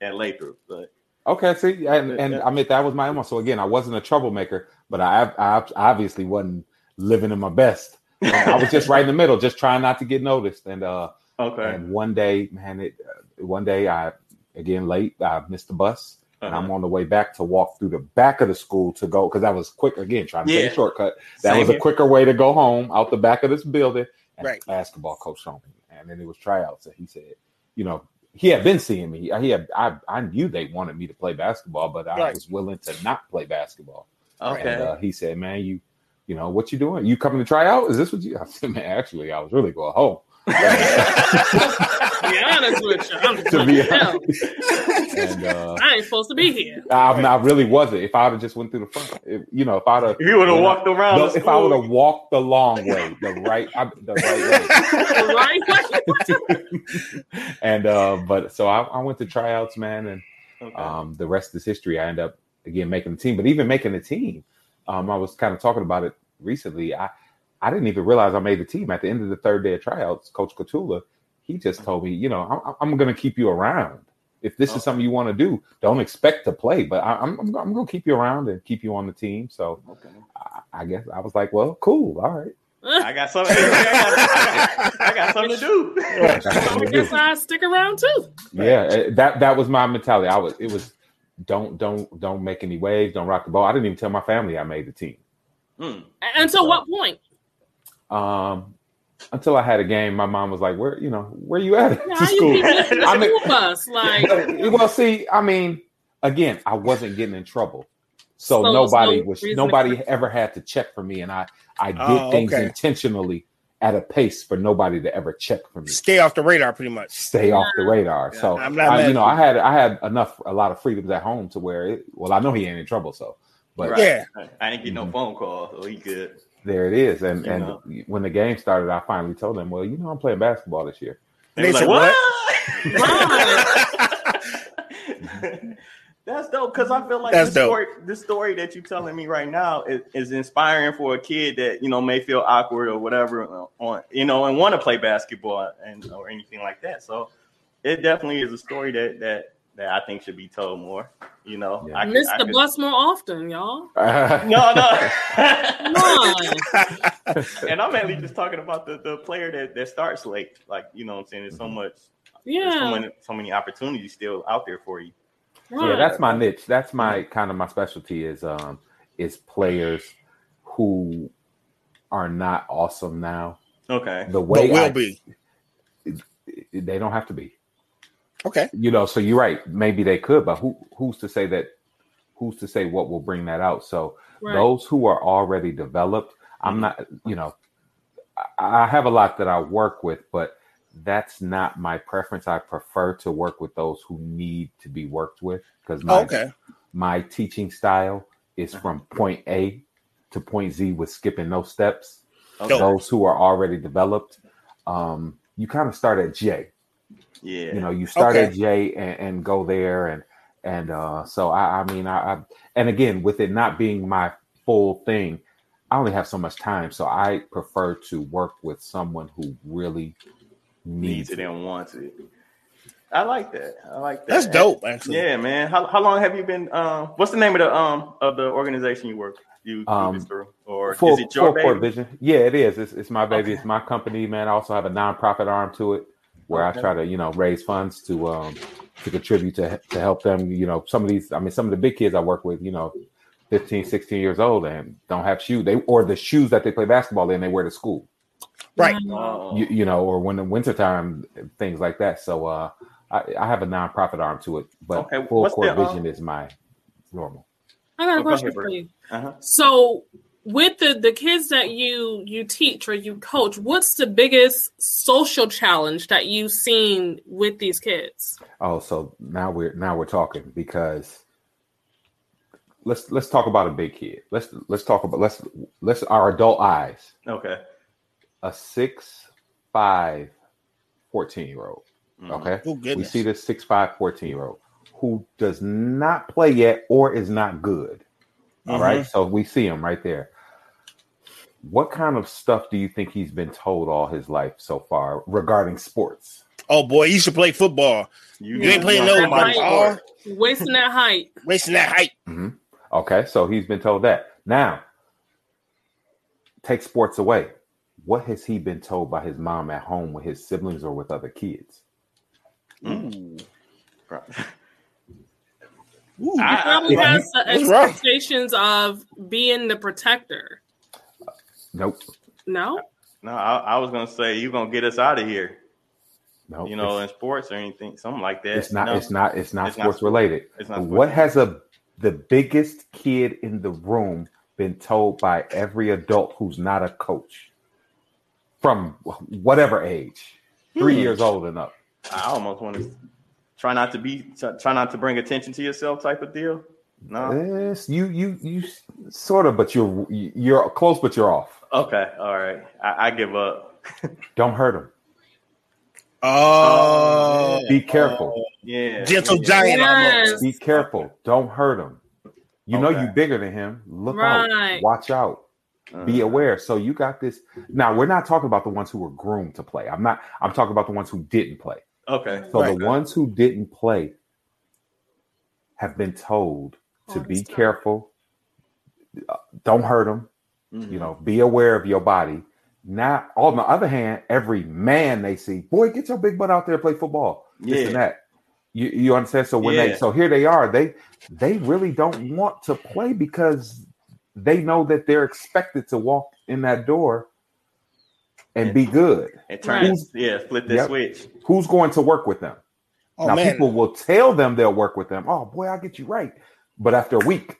at Lathrop. But Okay, see, and, and I mean that was my MO. So again, I wasn't a troublemaker, but I, I obviously wasn't living in my best. I was just right in the middle, just trying not to get noticed. And uh, okay, and one day, man, it uh, one day I again late, I missed the bus, and I'm Uh-huh. on the way back to walk through the back of the school to go because that was quick again, trying to take a shortcut. That Same was a quicker way to go home out the back of this building. And Right. basketball coach told me, and then it was tryouts, and he said, you know, he had been seeing me. He had I I knew they wanted me to play basketball, but I Right. was willing to not play basketball. okay. And uh, he said, "Man, you, you know, what you doing? You coming to try out? Is this what you?" I said, "Man, actually, I was really going home." To be honest with you, I'm to be hell, honest, and uh, I ain't supposed to be here. I, I really wasn't. If I would have just went through the front, if, you know, if I'd have, if you would have walked around, the if I would have walked the long way, the right, I, the right way, right? way. and uh, but so I, I went to tryouts, man, and Okay. um, the rest is history. I end up again making the team, but even making the team, um, I was kind of talking about it recently. I I didn't even realize I made the team at the end of the third day of tryouts. Coach Katula, he just told me, you know, I'm, I'm going to keep you around. If this Okay. is something you want to do, don't expect to play, but I, I'm I'm, I'm going to keep you around and keep you on the team. So okay. I, I guess I was like, well, cool, all right. I got something. I got, I got, something to do. I got something I to do. guess I stick around too. Yeah, uh, that that was my mentality. I was it was don't don't don't make any waves, don't rock the ball. I didn't even tell my family I made the team. Hmm. Until what point? Um until I had a game, my mom was like, "Where you know where you at Yeah, to How you school?" keep the I mean- school bus? Like, well, see, I mean, again, I wasn't getting in trouble, so So- nobody so was reason to nobody ever had to check for me, and I I did Oh, things okay. intentionally at a pace for nobody to ever check for me. Stay off the radar, pretty much. stay off the radar. Yeah. So I'm not I, you know, I had I had enough a lot of freedoms at home to where it, well, I know he ain't in trouble, so but Right. Yeah. I ain't get no Mhm. phone call, so he good. There it is. And You and know. when the game started, I finally told them, well, you know, I'm playing basketball this year. They, They said, like, Right. what? That's dope because I feel like That's the dope. story, the story that you're telling me right now is, is inspiring for a kid that you know may feel awkward or whatever on you know and want to play basketball and or anything like that. So it definitely is a story that that that I think should be told more. You know, Yeah. I could- miss I the could- bus more often, y'all. No, no. Come on. and I'm mainly just talking about the, the player that, that starts late. Like, you know what I'm saying? There's so much, there's so Yeah. many, so many opportunities still out there for you. Right. Yeah, that's my niche. That's my kind of my specialty is um is players who are not awesome now. Okay. The way But will I- be. they don't have to be. Okay. you know so you're right maybe they could but who who's to say that who's to say what will bring that out so Right. those who are already developed i'm not you know I, I have a lot that i work with but that's not my preference i prefer to work with those who need to be worked with because my, okay. my teaching style is from point a to point z with skipping no steps Okay. Those who are already developed um, you kind of start at j Yeah. you know you start Okay. at j and, and go there and and uh so i i mean I, I and again with it not being my full thing i only have so much time so i prefer to work with someone who really needs needs it it and wants it. I like that. I like that. That's dope, actually. Yeah, man. How, how long have you been? Um, what's the name of the um of the organization you work you do Um, through, or full, is it your full baby? vision yeah it is it's, it's my baby Okay. it's my company man i also have a nonprofit arm to it where Okay. i try to you know raise funds to um to contribute to to help them you know some of these i mean some of the big kids i work with you know 15 16 years old and don't have shoes they or the shoes that they play basketball in they wear to school Right. Oh, you, you know or when the wintertime things like that so uh I, I have a nonprofit arm to it but Okay, full what's court the, uh, vision is my normal I got a Oh, question for you. uh-huh. So, with the the kids that you you teach or you coach, what's the biggest social challenge that you've seen with these kids? Oh, so now we're now we're talking because let's let's talk about a big kid. Let's let's talk about let's let's our adult eyes. Okay. A six, five, 14 year old. Mhm. Okay. Oh We see this 6'5, 14 year old who does not play yet or is not good. All right. So we see him right there. What kind of stuff do you think he's been told all his life so far regarding sports? Oh boy, you should play football. You ain't playing no That money. height. Oh, Wasting that height. wasting that height. Mm-hmm. Okay. So he's been told that. Now, take sports away. What has he been told by his mom at home with his siblings or with other kids? Ooh. Right. Ooh. I- Probably Yeah. has the What's wrong? expectations of being the protector. Nope. No? No, I, I was gonna say you're gonna get us out of here. Nope. You know, It's- in sports or anything, something like that. It's not. No, It's not. It's not It's sports sport- related. It's not what sports. has a the biggest kid in the room been told by every adult who's not a coach from whatever age, three Hmm. years old and up? I almost want to try not to be try not to bring attention to yourself type of deal. No. Yes, you you you sort of, but you're you're close, but you're off. Okay. All right. I, I give up. Don't hurt him. Oh, Be careful. Yeah. gentle yeah. giant. Yes. Be careful. Don't hurt him. You know Okay. you bigger than him. Look Right. out. Watch out. be Uh, aware. So you got this. Now we're not talking about the ones who were groomed to play. I'm not. I'm talking about the ones who didn't play. okay. So Right. the ones who didn't play have been told to be time. careful. uh, Don't hurt them. Mhm. You know, be aware of your body. Now, on the other hand, every man they see, boy, get your big butt out there, and play football. This Yeah. and that. You you understand? So when they so here they are, they they really don't want to play because they know that they're expected to walk in that door and be good. And turn Right. it, yeah, flip that Yep. switch. Who's going to work with them? Oh now man, people will tell them they'll work with them. Oh boy, I'll get you right. But after a week,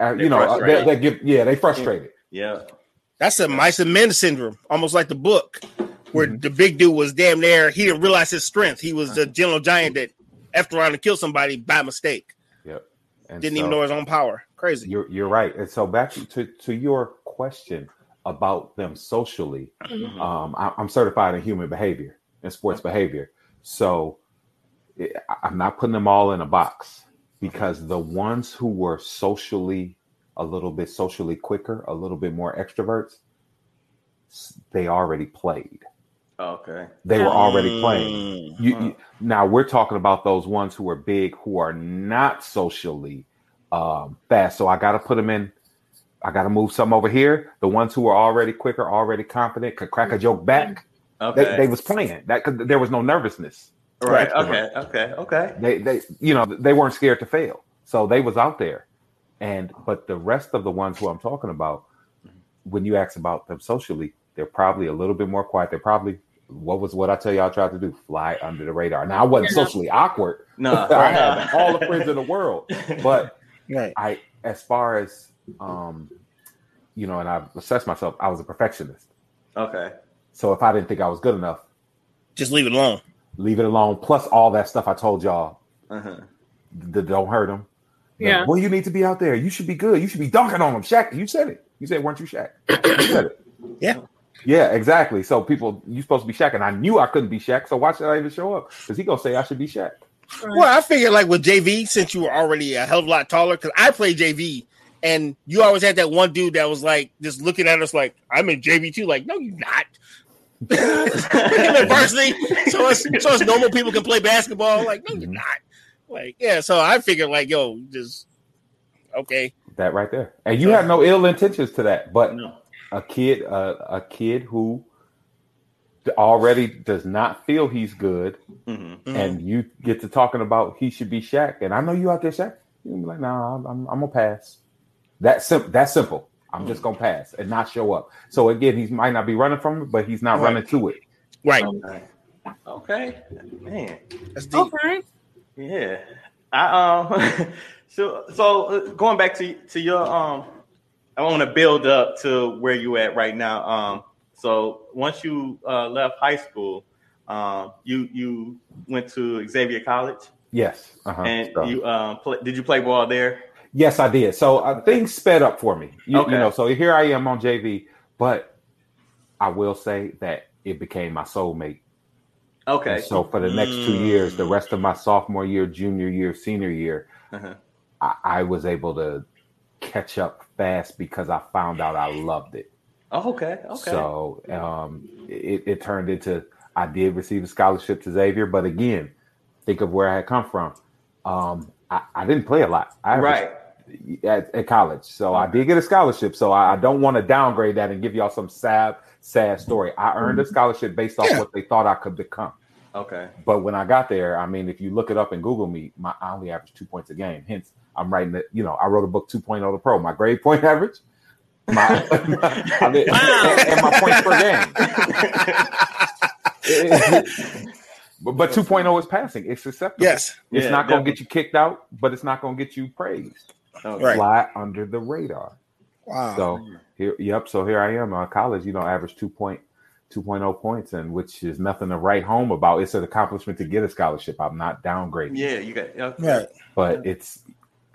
uh, They you know, uh, they, frustrated. they give yeah, they frustrated. Yeah. that's a mice and men syndrome, almost like the book where Mm-hmm. the big dude was damn near. He didn't realize his strength. He was the gentle giant that after around and killed somebody by mistake. Yep. And Didn't so even know his own power. Crazy. You're you're right. And so back to to your question about them socially, Mhm. um, I, I'm certified in human behavior and sports behavior. So it, I'm not putting them all in a box because the ones who were socially a little bit socially quicker, a little bit more extroverts, they already played. Okay. They were already playing. Mm. You, you, now we're talking about those ones who are big who are not socially um, fast. So I got to put them in. I got to move some over here. The ones who are already quicker, already confident, could crack a joke back. Okay. They, they was playing that because there was no nervousness. Right. Right. Okay. Okay. Okay. They they you know they weren't scared to fail, so they was out there. And but the rest of the ones who I'm talking about, when you ask about them socially, they're probably a little bit more quiet. They're probably what was what I tell y'all tried to do, fly under the radar. Now I wasn't Yeah. socially awkward. No. I had all the friends in the world, but Right. I, as far as um, you know, and I've assessed myself, I was a perfectionist. okay. So if I didn't think I was good enough, Just leave it alone. Leave it alone. Plus all that stuff I told y'all, Uh-huh. the don't hurt them. Yeah. Well, you need to be out there. You should be good. You should be dunking on them. Shaq, you said it. You said, weren't you Shaq? You said it. Yeah. Yeah, exactly. So people, you supposed to be Shaq, and I knew I couldn't be Shaq. So why should I even show up? Because he gonna say I should be Shaq. Well, I figured like with JV, since you were already a hell of a lot taller, because I played JV, and you always had that one dude that was like just looking at us like, I'm in JV too. Like, no, you're not. In varsity, so it's so it's normal people can play basketball. Like, no, you're not. Like, yeah. So I figured like, yo, just okay. That right there. And you have no ill intentions to that, but No. a kid, uh, a kid who already does not feel he's good, hmm Mhm. and you get to talking about he should be Shaq, and I know you out there, Shaq. You be like, nah, I'm, I'm, I'm gonna pass. That's simple. That's simple. I'm just gonna pass and not show up. So again, he might not be running from it, but he's not Right. running to it. Right. Okay. Okay. Man. That's deep. Okay. Yeah. I um. so so uh, going back to to your um, I want to build up to where you at right now. Um. So once you uh, left high school, um, you you went to Xavier College, Yes. Uh-huh. and So- you um, play, did you play ball there? Yes, I did. So uh, things sped up for me. You, Okay. you know, so here I am on JV, but I will say that it became my soulmate Okay. And so for the next two years, the rest of my sophomore year, junior year, senior year, Uh-huh. I, I was able to catch up fast because I found out I loved it. Oh, okay. Okay. So um, it, it turned into I did receive a scholarship to Xavier, but again, think of where I had come from. Um, I, I didn't play a lot. I right. At, at college. So I did get a scholarship. So I, I don't want to downgrade that and give y'all some sad, sad story. I earned a mm-hmm. scholarship based off Yeah. what they thought I could become. Okay. But when I got there, I mean, if you look it up in Google me, my I only averaged two points a game. Hence, I'm writing it. You know, I wrote a book 2.0 to pro. My grade point average, my, I mean, Wow. and, and my points per game. but, but 2.0 is passing. It's acceptable. Yes. It's Yeah, not going to get you kicked out, but it's not going to get you praised. Okay. Right. Fly under the radar. Wow. So here, yep. So here I am, uh, college. You know, average two point, 2.0 points, and which is nothing to write home about. It's an accomplishment to get a scholarship. I'm not downgrading, Yeah, you got okay. Right. but it's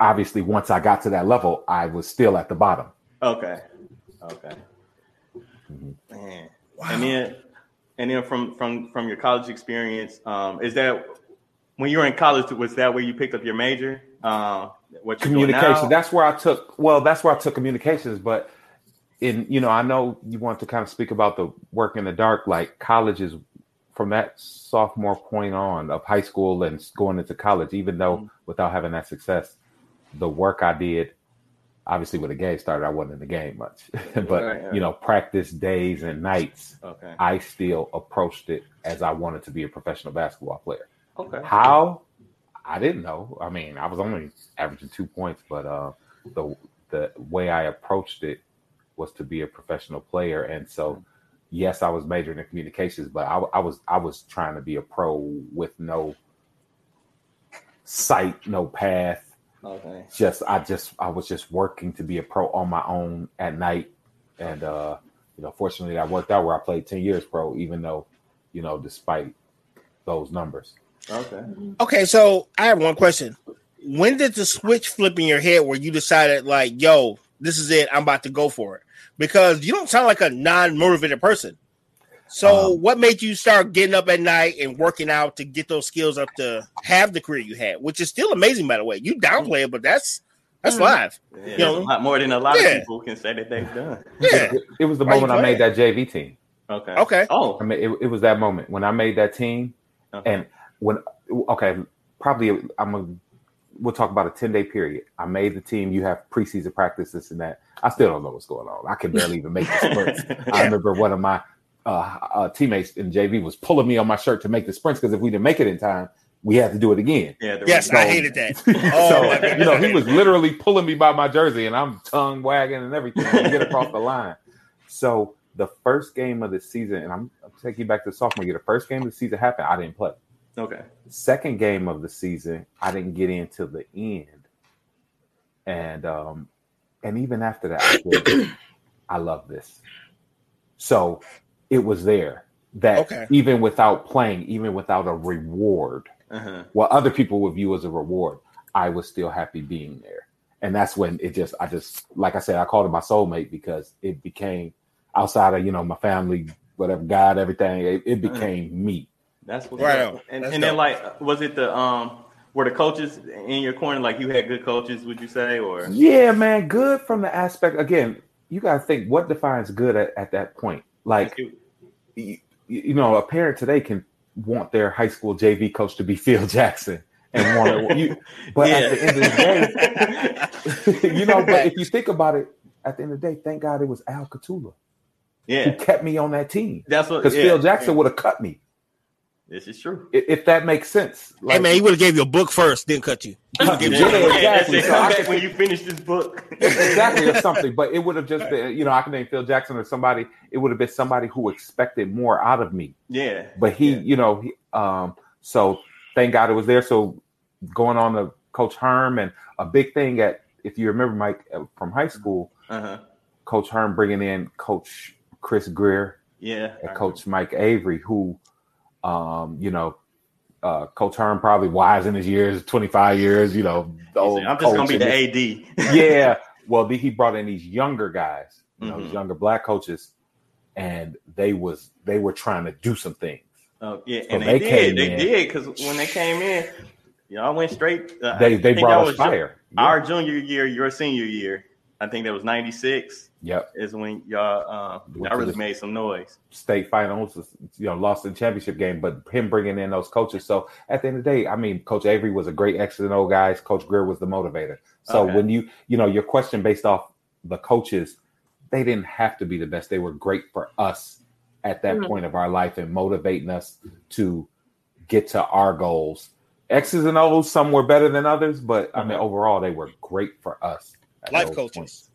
obviously once I got to that level, I was still at the bottom. Okay. Okay. Mhm. Man. Wow. And then and then from from from your college experience, um, is that when you were in college, was that where you picked up your major? Um, what communication that's where i took well that's where i took communications but in you know i know you want to kind of speak about the work in the dark like college is from that sophomore point on of high school and going into college even though Mhm. without having that success the work i did obviously when the game started i wasn't in the game much but Right, right. you know practice days and nights Okay. i still approached it as i wanted to be a professional basketball player Okay. how? I didn't know. I mean, I was only averaging two points, but uh, the the way I approached it was to be a professional player, and so yes, I was majoring in communications, but I, I was I was trying to be a pro with no sight, no path. Okay. Just I just I was just working to be a pro on my own at night, and uh, you know, fortunately, that worked out where I played ten years pro, even though you know, despite those numbers. Okay. Okay, so I have one question. When did the switch flip in your head where you decided, like, yo, this is it, I'm about to go for it? Because you don't sound like a non-motivated person. So, Um, what made you start getting up at night and working out to get those skills up to have the career you had, which is still amazing, by the way. You downplay it, but that's that's Mhm. live. Yeah, You know? a lot more than a lot Yeah. of people can say that they've done. Yeah. It, it was the Why moment I made that JV team. Okay. Okay. Oh. I mean, it, it was that moment when I made that team, Okay. and when okay, probably I'm a. We'll talk about a ten day period. I made the team. You have preseason practice, this and that. I still don't know what's going on. I can barely even make the sprints. I remember one of my uh, uh, teammates in JV was pulling me on my shirt to make the sprints because if we didn't make it in time, we had to do it again. yeah. the Yes, reason- I hated that. Oh, so you know, he was literally pulling me by my jersey, and I'm tongue wagging and everything to get across the line. So the first game of the season, and I'm, I'm taking you back to sophomore year. The first game of the season happened. I didn't play. Okay. Second game of the season, I didn't get in till the end, and um, and even after that, I said, I love this. So it was there that Okay. even without playing, even without a reward, Uh-huh. what other people would view as a reward, I was still happy being there. And that's when it just, I just, like I said, I called it my soulmate because it became outside of, you know, my family, whatever, God, everything, it, it Uh-huh. became me. That's what. Right on. And, That's and then like, was it the um? Were the coaches in your corner? Like you had good coaches, would you say, or Yeah, man, good from the aspect, again, you got to think what defines good at, at that point. Like, you, you know, a parent today can want their high school JV coach to be Phil Jackson and want you, but at the end of the day, you know, but if you think about it, at the end of the day, thank God it was Al Catula Yeah. who kept me on that team that's what. because yeah, Phil Jackson would have cut me This is true. if, if that makes sense. hey man, he would have gave you a book first, then cut you. Yeah, exactly. So I could- when you finish this book. exactly or something, but it would have just been, you know, I can name Phil Jackson or somebody. It would have been somebody who expected more out of me. Yeah, But he, Yeah. you know, he, um, so thank God it was there. So going on to Coach Herm and a big thing at, if you remember, Mike uh, from high school, uh huh. Coach Herm bringing in Coach Chris Greer Yeah, and Coach Mike Avery, who, um, you know, uh, Coach Herm probably wise in his years, 25 years, you know, I'm just gonna be the AD. yeah. Well, the- he brought in these younger guys, you know, Mhm. these younger black coaches, and they was they were trying to do some things. Oh yeah, So and they did. They did because when they came in, y'all went straight. Uh, They they brought us was ju- fire. Yeah. Our junior year, your senior year. I think that was '96. Yep. Is when y'all uh, Went y'all really made some noise. State finals, you know, lost in championship game, but him bringing in those coaches. So at the end of the day, I mean, Coach Avery was a great X and O guy. Coach Greer was the motivator. So Okay. when you, you know, your question based off the coaches, they didn't have to be the best. They were great for us at that Mhm. point of our life and motivating us to get to our goals. X's and O's, some were better than others, but I mean, Mhm. overall, they were great for us. Life coaches. points.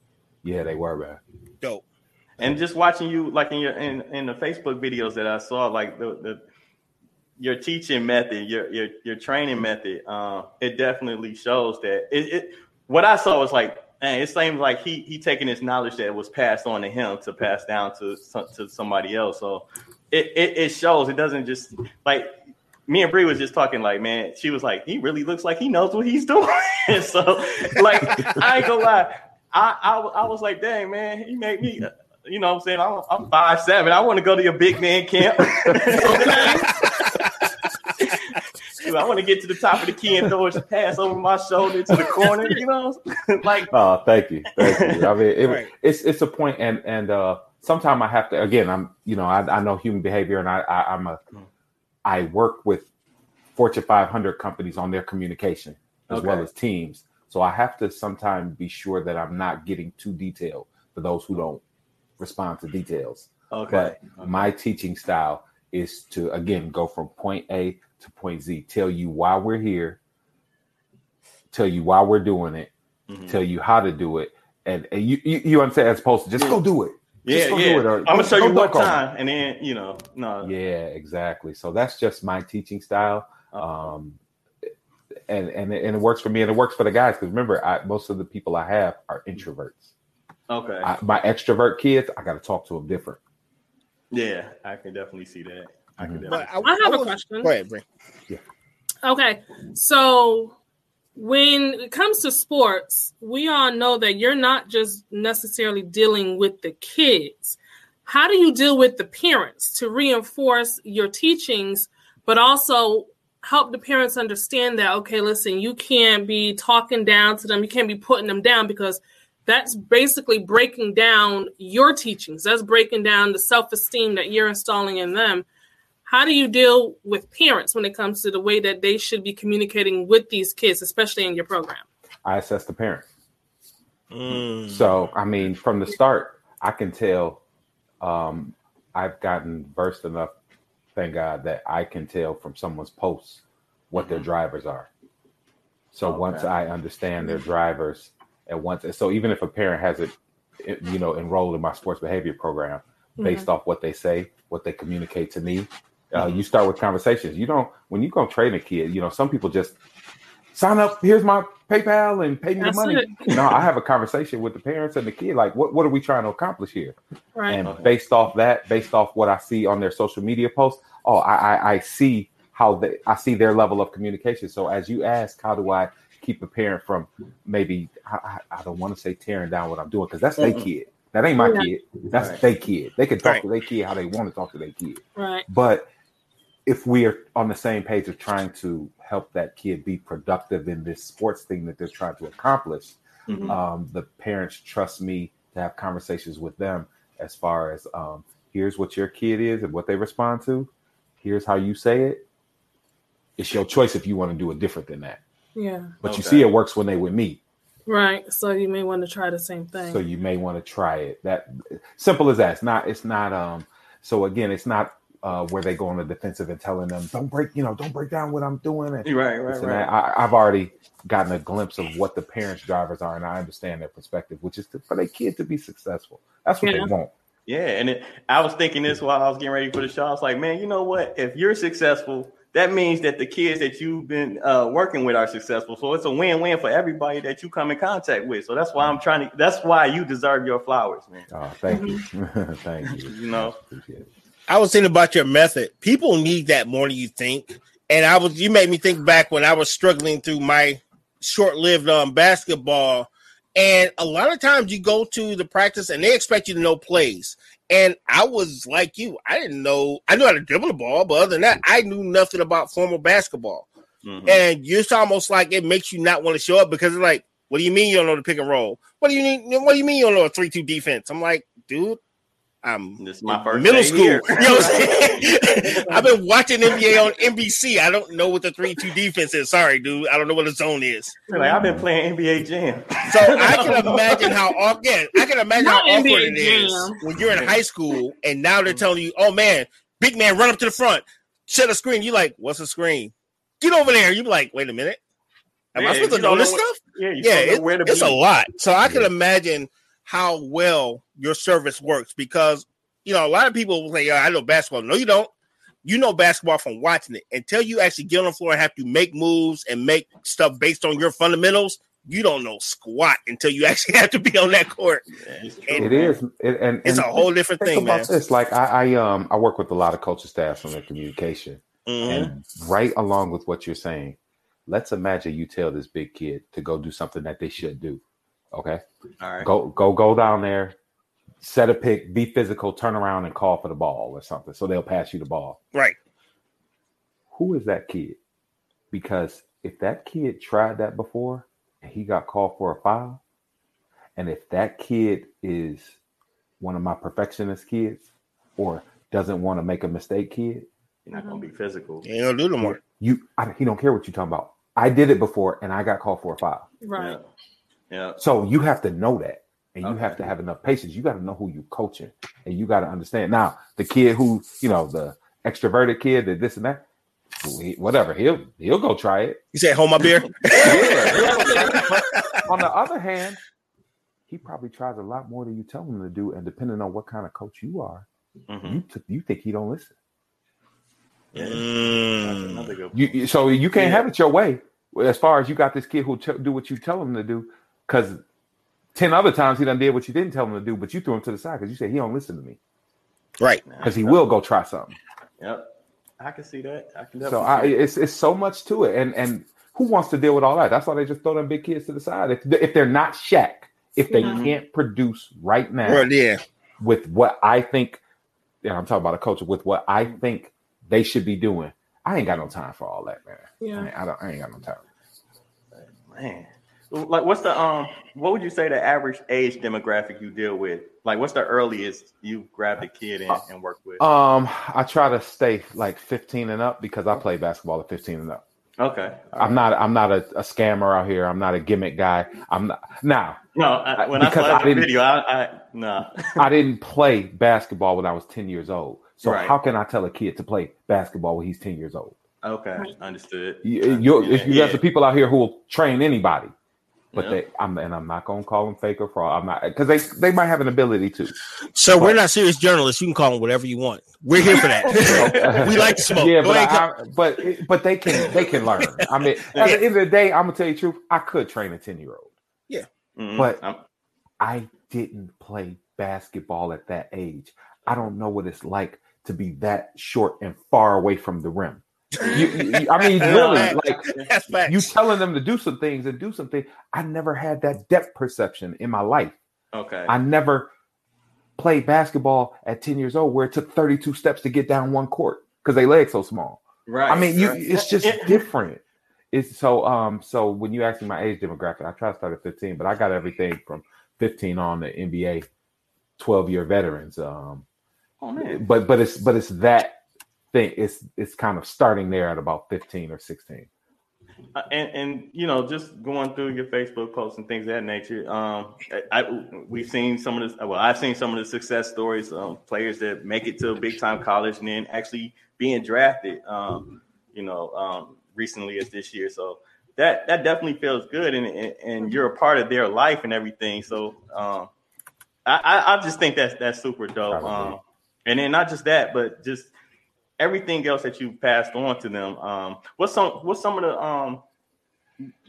Yeah, they were, man. Dope. And just watching you, like in your in, in the Facebook videos that I saw, like the, the your teaching method, your your your training method, uh, it definitely shows that it, it. What I saw was like, man, it seems like he he taking his knowledge that was passed on to him to pass down to to somebody else. So it, it it shows. It doesn't just like me and Bree was just talking. Like, man, she was like, he really looks like he knows what he's doing. so, like, I ain't gonna lie. I, I I was like, dang man, he made me. uh, You know what I'm saying? I'm, I'm five seven. I want to go to your big man camp. I want to get to the top of the key and throw a pass over my shoulder to the corner. You know, like Oh, thank you, thank you. I mean, it, Right. it's it's a point, and and uh, sometimes I have to. Again, I'm you know I, I know human behavior, and I, I I'm a I work with Fortune 500 companies on their communication as well as teams, so I have to sometimes be sure that I'm not getting too detailed for those who don't respond to details. okay, But my teaching style is to again go from point A to point Z, tell you why we're here, tell you why we're doing it, Mhm. tell you how to do it, and, and you, you you understand as opposed to just go do it. yeah, yeah. it, I'm gonna show you don't one dunk on me. time, and then you know, no, Yeah, exactly. So that's just my teaching style. Uh-huh. Um, and and it, and it works for me, and it works for the guys because remember, I, most of the people I have are introverts. okay, I, my extrovert kids, I got to talk to them different. yeah, I can definitely see that. I can Mhm. definitely. But I, I have a question. Go ahead, Bree. Okay, so when it comes to sports, we all know that you're not just necessarily dealing with the kids. How do you deal with the parents to reinforce your teachings, but also help the parents understand that, okay, listen, you can't be talking down to them, you can't be putting them down because that's basically breaking down your teachings. That's breaking down the self esteem that you're installing in them how do you deal with parents when it comes to the way that they should be communicating with these kids, especially in your program? I assess the parent. Mm. So I mean, from the start, I can tell. Um, I've gotten versed enough, thank God, that I can tell from someone's posts what their mm-hmm. drivers are. So Okay. once I understand their drivers, and once, so even if a parent has it, you know, enrolled in my sports behavior program, based mm-hmm. off what they say, what they communicate to me, uh, you mm-hmm. start with conversations. You don't when you go train a kid. You know, some people just sign up. Here's my PayPal and pay me That's the money. no, I have a conversation with the parents and the kid. Like, what what are we trying to accomplish here? Right. And Okay. based off that, based off what I see on their social media posts, oh, I, I, I see how they, I see their level of communication. So as you ask, how do I keep a parent from maybe I, I I don't want to say tearing down what I'm doing because that's their Mm-mm. kid. That ain't my Yeah. kid. That's Right. their kid. They can talk Right. to their kid how they want to talk to their kid. right. But if we are on the same page of trying to help that kid be productive in this sports thing that they're trying to accomplish, Mhm. um, the parents trust me to have conversations with them as far as um, here's what your kid is and what they respond to. Here's how you say it. It's your choice if you want to do it different than that. Yeah. But you see, it works when they with me, Right. So you may want to try the same thing. so you may want to try it. That simple as that. It's not. It's not. Um. So again, it's not uh, where they go on the defensive and telling them don't break. You know, don't break down what I'm doing. And Right, right, and right. I, I've already gotten a glimpse of what the parents' drivers are, and I understand their perspective, which is to, for their kid to be successful. That's what Yeah. they want. Yeah, and it, I was thinking this while I was getting ready for the show. I was like, man, you know what? If you're successful, that means that the kids that you've been uh, working with are successful. So it's a win-win for everybody that you come in contact with. So that's why I'm trying to. That's why you deserve your flowers, man. Oh, thank you, thank you. You know. I was thinking about your method. People need that more than you think. And I was you made me think back when I was struggling through my short-lived um basketball. And a lot of times you go to the practice and they expect you to know plays. And I was like you. I didn't know. I knew how to dribble the ball, but other than that, I knew nothing about formal basketball. Mhm. And it's almost like it makes you not want to show up because it's like, what do you mean you don't know the pick and roll? What do you mean? What do you mean you don't know a three-two defense? I'm like, dude, I'm This is my first middle day school. here. You know what I'm saying? I've been watching NBA on NBC. I don't know what the three-two defense is. Sorry, dude. I don't know what a zone is. Like I've been playing NBA Jam. So I can imagine how awkward. Yeah, I can imagine Not how awkward NBA it is Jam. when you're in high school and now they're telling you, "Oh man, big man, run up to the front, set a screen." You like, "What's a screen?" Get over there. You be like, "Wait a minute, am Yeah, I supposed to know this know stuff?" Yeah, you Yeah, don't know it- where to it's be. a lot. So I can imagine how well your service works because you know a lot of people will say, "Yeah, I know basketball." No, you don't. You know basketball from watching it. Until you actually get on the floor and have to make moves and make stuff based on your fundamentals, you don't know squat until you actually have to be on that court. Yeah, it's true, And It man. is, it, and It's a whole different think thing, man. about this. Like I, I, um, I work with a lot of coaching staffs on their communication, Mhm. and right along with what you're saying, let's imagine you tell this big kid to go do something that they should do. Okay, All right. go, go, go down there, set a pick, be physical, turn around and call for the ball or something, so they'll pass you the ball. Right. Who is that kid? Because if that kid tried that before and he got called for a foul, and if that kid is one of my perfectionist kids or doesn't want to make a mistake kid, You're not gonna be uh-huh. physical. You ain't gonna do no more. you I, he don't care what you're talking about. I did it before and I got called for a foul. Right. Yeah. Yeah. So you have to know that. And you Okay. have to have enough patience. You got to know who you're coaching, and you got to understand. Now, the kid who, you know, the extroverted kid, that this and that, whatever, he'll he'll go try it. You say, "Hold my beer." But on the other hand, he probably tries a lot more than you tell him to do, and depending on what kind of coach you are, Mhm. you t- you think he don't listen. Yeah. Mm. You, you- so you can't Yeah. have it your way. As far as you got this kid who t- do what you tell him to do, because ten other times he done did what you didn't tell him to do, but you threw him to the side because you said he don't listen to me Right. because he will go try something. Yep. I can see that. I can So I, it's it's so much to it, and and who wants to deal with all that? That's why they just throw them big kids to the side. If if they're not Shaq, if they Mhm. can't produce right now Well, yeah. with what I think, yeah, I'm talking about a coach with what I think they should be doing. I ain't got no time for all that, man. I, Yeah. ain't, I don't. I ain't got no time. Man. Like what's the um what would you say the average age demographic you deal with? Like what's the earliest you grabbed a kid and, and worked with? Um, I try to stay like 15 and up because I play basketball at 15 and up. Okay. I'm not. I'm not a, a scammer out here. I'm not a gimmick guy. I'm not. Now, No, I, when I Because saw I the didn't- video, I, I no. I didn't play basketball when I was 10 years old. So Right. how can I tell a kid to play basketball when he's 10 years old? okay, understood. You, you, Yeah, you yeah. some people out here who will train anybody, but Yeah. they, I'm, and I'm not gonna call them fake or fraud. I'm not because they, they might have an ability to. So we're not serious journalists. You can call them whatever you want. We're here for that. we like to smoke. Yeah, Go but I, I, but but they can they can learn. I mean, at the end of the day, I'm gonna tell you the truth. I could train a 10 year old. Mhm. But- I'm- I didn't play basketball at that age. I don't know what it's like to be that short and far away from the rim. You, you- I mean, really, like That's facts. you telling them to do some things and do something. I never had that depth perception in my life. okay. I never played basketball at 10 years old where it took 32 steps to get down one court because they legs so small. right. I mean, you right. it's just different. It's so um so when you ask me my age demographic, I try to start at 15, but I got everything from 15 on the NBA 12 year veterans. Um Oh man. but but it's but it's that thing. It's it's kind of starting there at about 15 or 16. Uh, and and you know just going through your Facebook posts and things of that nature. Um, I, I we've seen some of the well, I've seen some of the success stories. Um, players that make it to a big time college and then actually being drafted. Um, you know, um, recently as this year. So that that definitely feels good, and and, and you're a part of their life and everything. So um, I, I I just think that's that's super dope. Um, and then not just that, but just everything else that you passed on to them. Um, what's some what's some of the um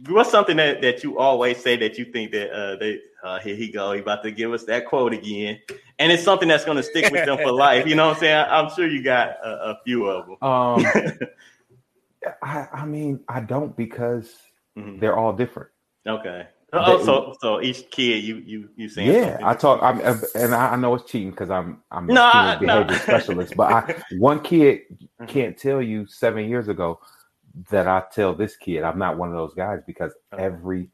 what's something that, that you always say that you think that uh they uh here he go, he about to give us that quote again. And it's something that's gonna stick with them for life. You know what I'm saying? I, am sure you got a, a few of them. Um I I mean, I don't because Mhm. they're all different. Okay. Oh, so so each kid you you you saying Yeah, something. I talk. I'm, and I know it's cheating because I'm I'm a No, human I- no. behavior specialist. But I one kid can't tell you seven years ago that I tell this kid I'm not one of those guys because Okay. every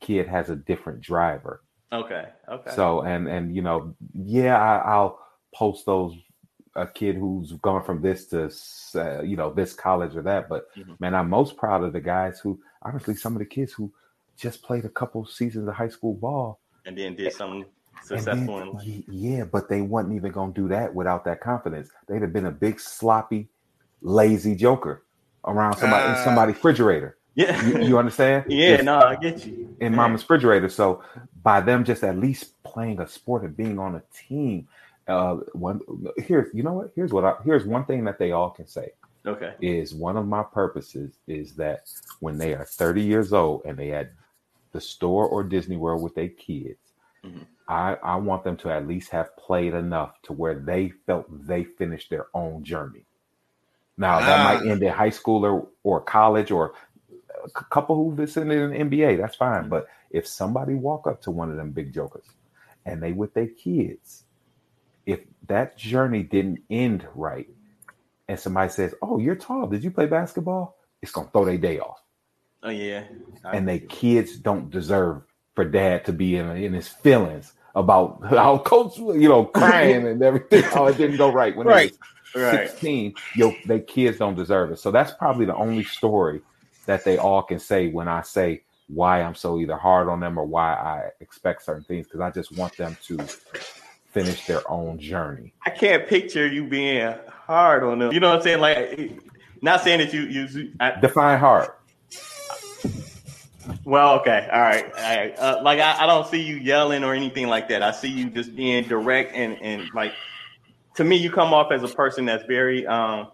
kid has a different driver. okay okay So and and you know yeah I, I'll post those a kid who's gone from this to uh, you know this college or that. But Mhm. man, I'm most proud of the guys who honestly some of the kids who just played a couple seasons of high school ball and then did something successful then- in life. ye- yeah, but they wasn't even gonna do that without that confidence. They'd have been a big sloppy, lazy joker around somebody in Ah. somebody's refrigerator. Yeah. You, you understand? yeah, If- no, I get you. in Yeah. mama's refrigerator. So by them just at least playing a sport and being on a team, uh, one here's you know what? Here's what I here's one thing that they all can say Okay. is one of my purposes is that when they are 30 years old and they at the store or Disney World with their kids, Mhm. I, I want them to at least have played enough to where they felt they finished their own journey. Now that Ah. might end in high school or, or college or a couple who've been in the NBA, that's fine. Mhm. But if somebody walk up to one of them big jokers and they with their kids, if that journey didn't end right, and somebody says, "Oh, you're tall. Did you play basketball?" It's gonna throw their day off, Oh yeah. I and they kids don't deserve for dad to be in, in his feelings about how coach, you know, crying and everything. Oh, it didn't go right when Right. they was right. 16. Yo, they kids don't deserve it. So that's probably the only story that they all can say when I say why I'm so either hard on them or why I expect certain things because I just want them to finish their own journey. I can't picture you being hard on them. You know what I'm saying? Like, not saying that you you. I, Define hard. Well, okay, all right, all right. Uh, like, I, I don't see you yelling or anything like that. I see you just being direct and and like. To me, you come off as a person that's very um,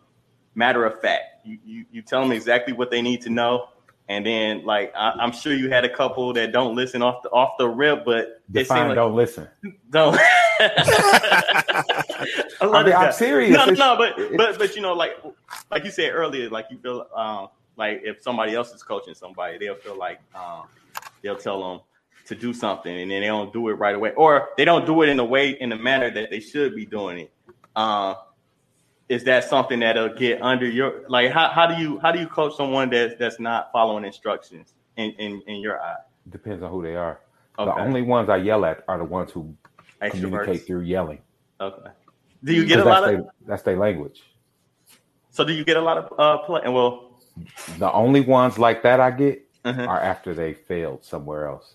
matter of fact. You, you you tell them exactly what they need to know, and then like I, I'm sure you had a couple that don't listen off the off the rip, but they like don't listen. don't. I love I mean, this I'm serious. No, no, no, but but but you know, like like you said earlier, like you feel um like if somebody else is coaching somebody, they'll feel like um they'll tell them to do something and then they don't do it right away, or they don't do it in the way in the manner that they should be doing it. Um, is that something that'll get under your like? How, how do you how do you coach someone that's that's not following instructions in in, in your eye? Depends on who they are. The only ones I yell at are the ones who extroverts. communicate through yelling. Okay. Do you get a lot that's of? They, that's their language. So do you get a lot of uh play? Well, The only ones like that I get uh-huh. are after they failed somewhere else.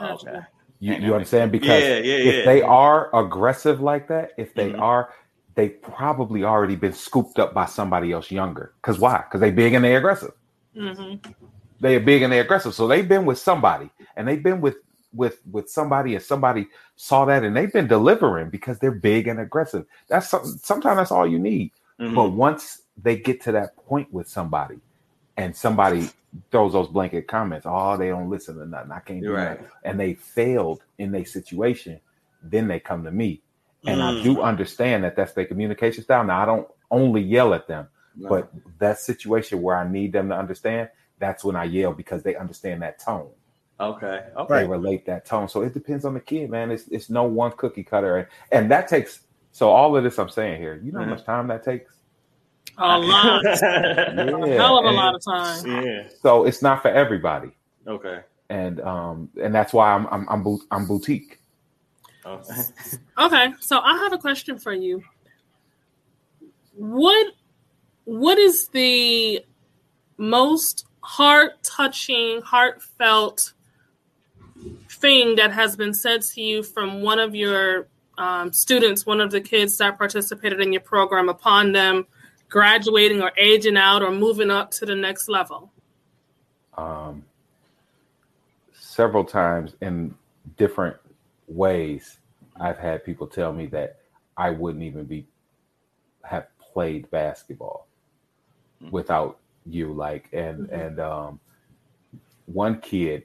okay. You, you understand? Because yeah, yeah, if yeah. they are aggressive like that, if they Mhm. are, they probably already been scooped up by somebody else younger. Because why? Because they big and they aggressive. hmm They are big and they aggressive. So they've been with somebody, and they've been with with with somebody, and somebody saw that, and they've been delivering because they're big and aggressive. That's some, sometimes that's all you need. Mhm. But once they get to that point with somebody, and somebody throws those blanket comments, oh, they don't listen to nothing. I can't do You're that. And they failed in their situation, then they come to me. And I Mm. do understand that that's their communication style. Now, I don't only yell at them, but that situation where I need them to understand, that's when I yell because they understand that tone. Okay. Okay. They relate that tone. So it depends on the kid, man. It's it's no one cookie cutter, and, and that takes. So all of this I'm saying here, you know how Mhm. much time that takes. A lot. Yeah, Hell of a and lot of time. yeah. So it's not for everybody, Okay. and um and that's why I'm I'm I'm, bout- I'm boutique. Okay. Okay, so I have a question for you. What what is the most heart touching, heartfelt thing that has been said to you from one of your um, students, one of the kids that participated in your program upon them graduating or aging out or moving up to the next level? Um, several times in different ways, I've had people tell me that I wouldn't even be have played basketball without you. Like, and Mhm. and um, one kid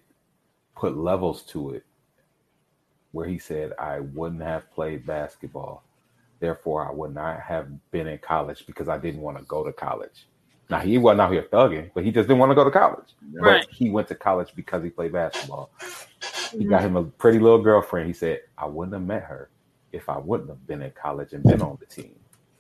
put levels to it where he said I wouldn't have played basketball, therefore I would not have been in college because I didn't want to go to college. Now he wasn't out here thugging, but he just didn't want to go to college. Right. But he went to college because he played basketball. He Mhm. got him a pretty little girlfriend. He said, "I wouldn't have met her if I wouldn't have been in college and been on the team."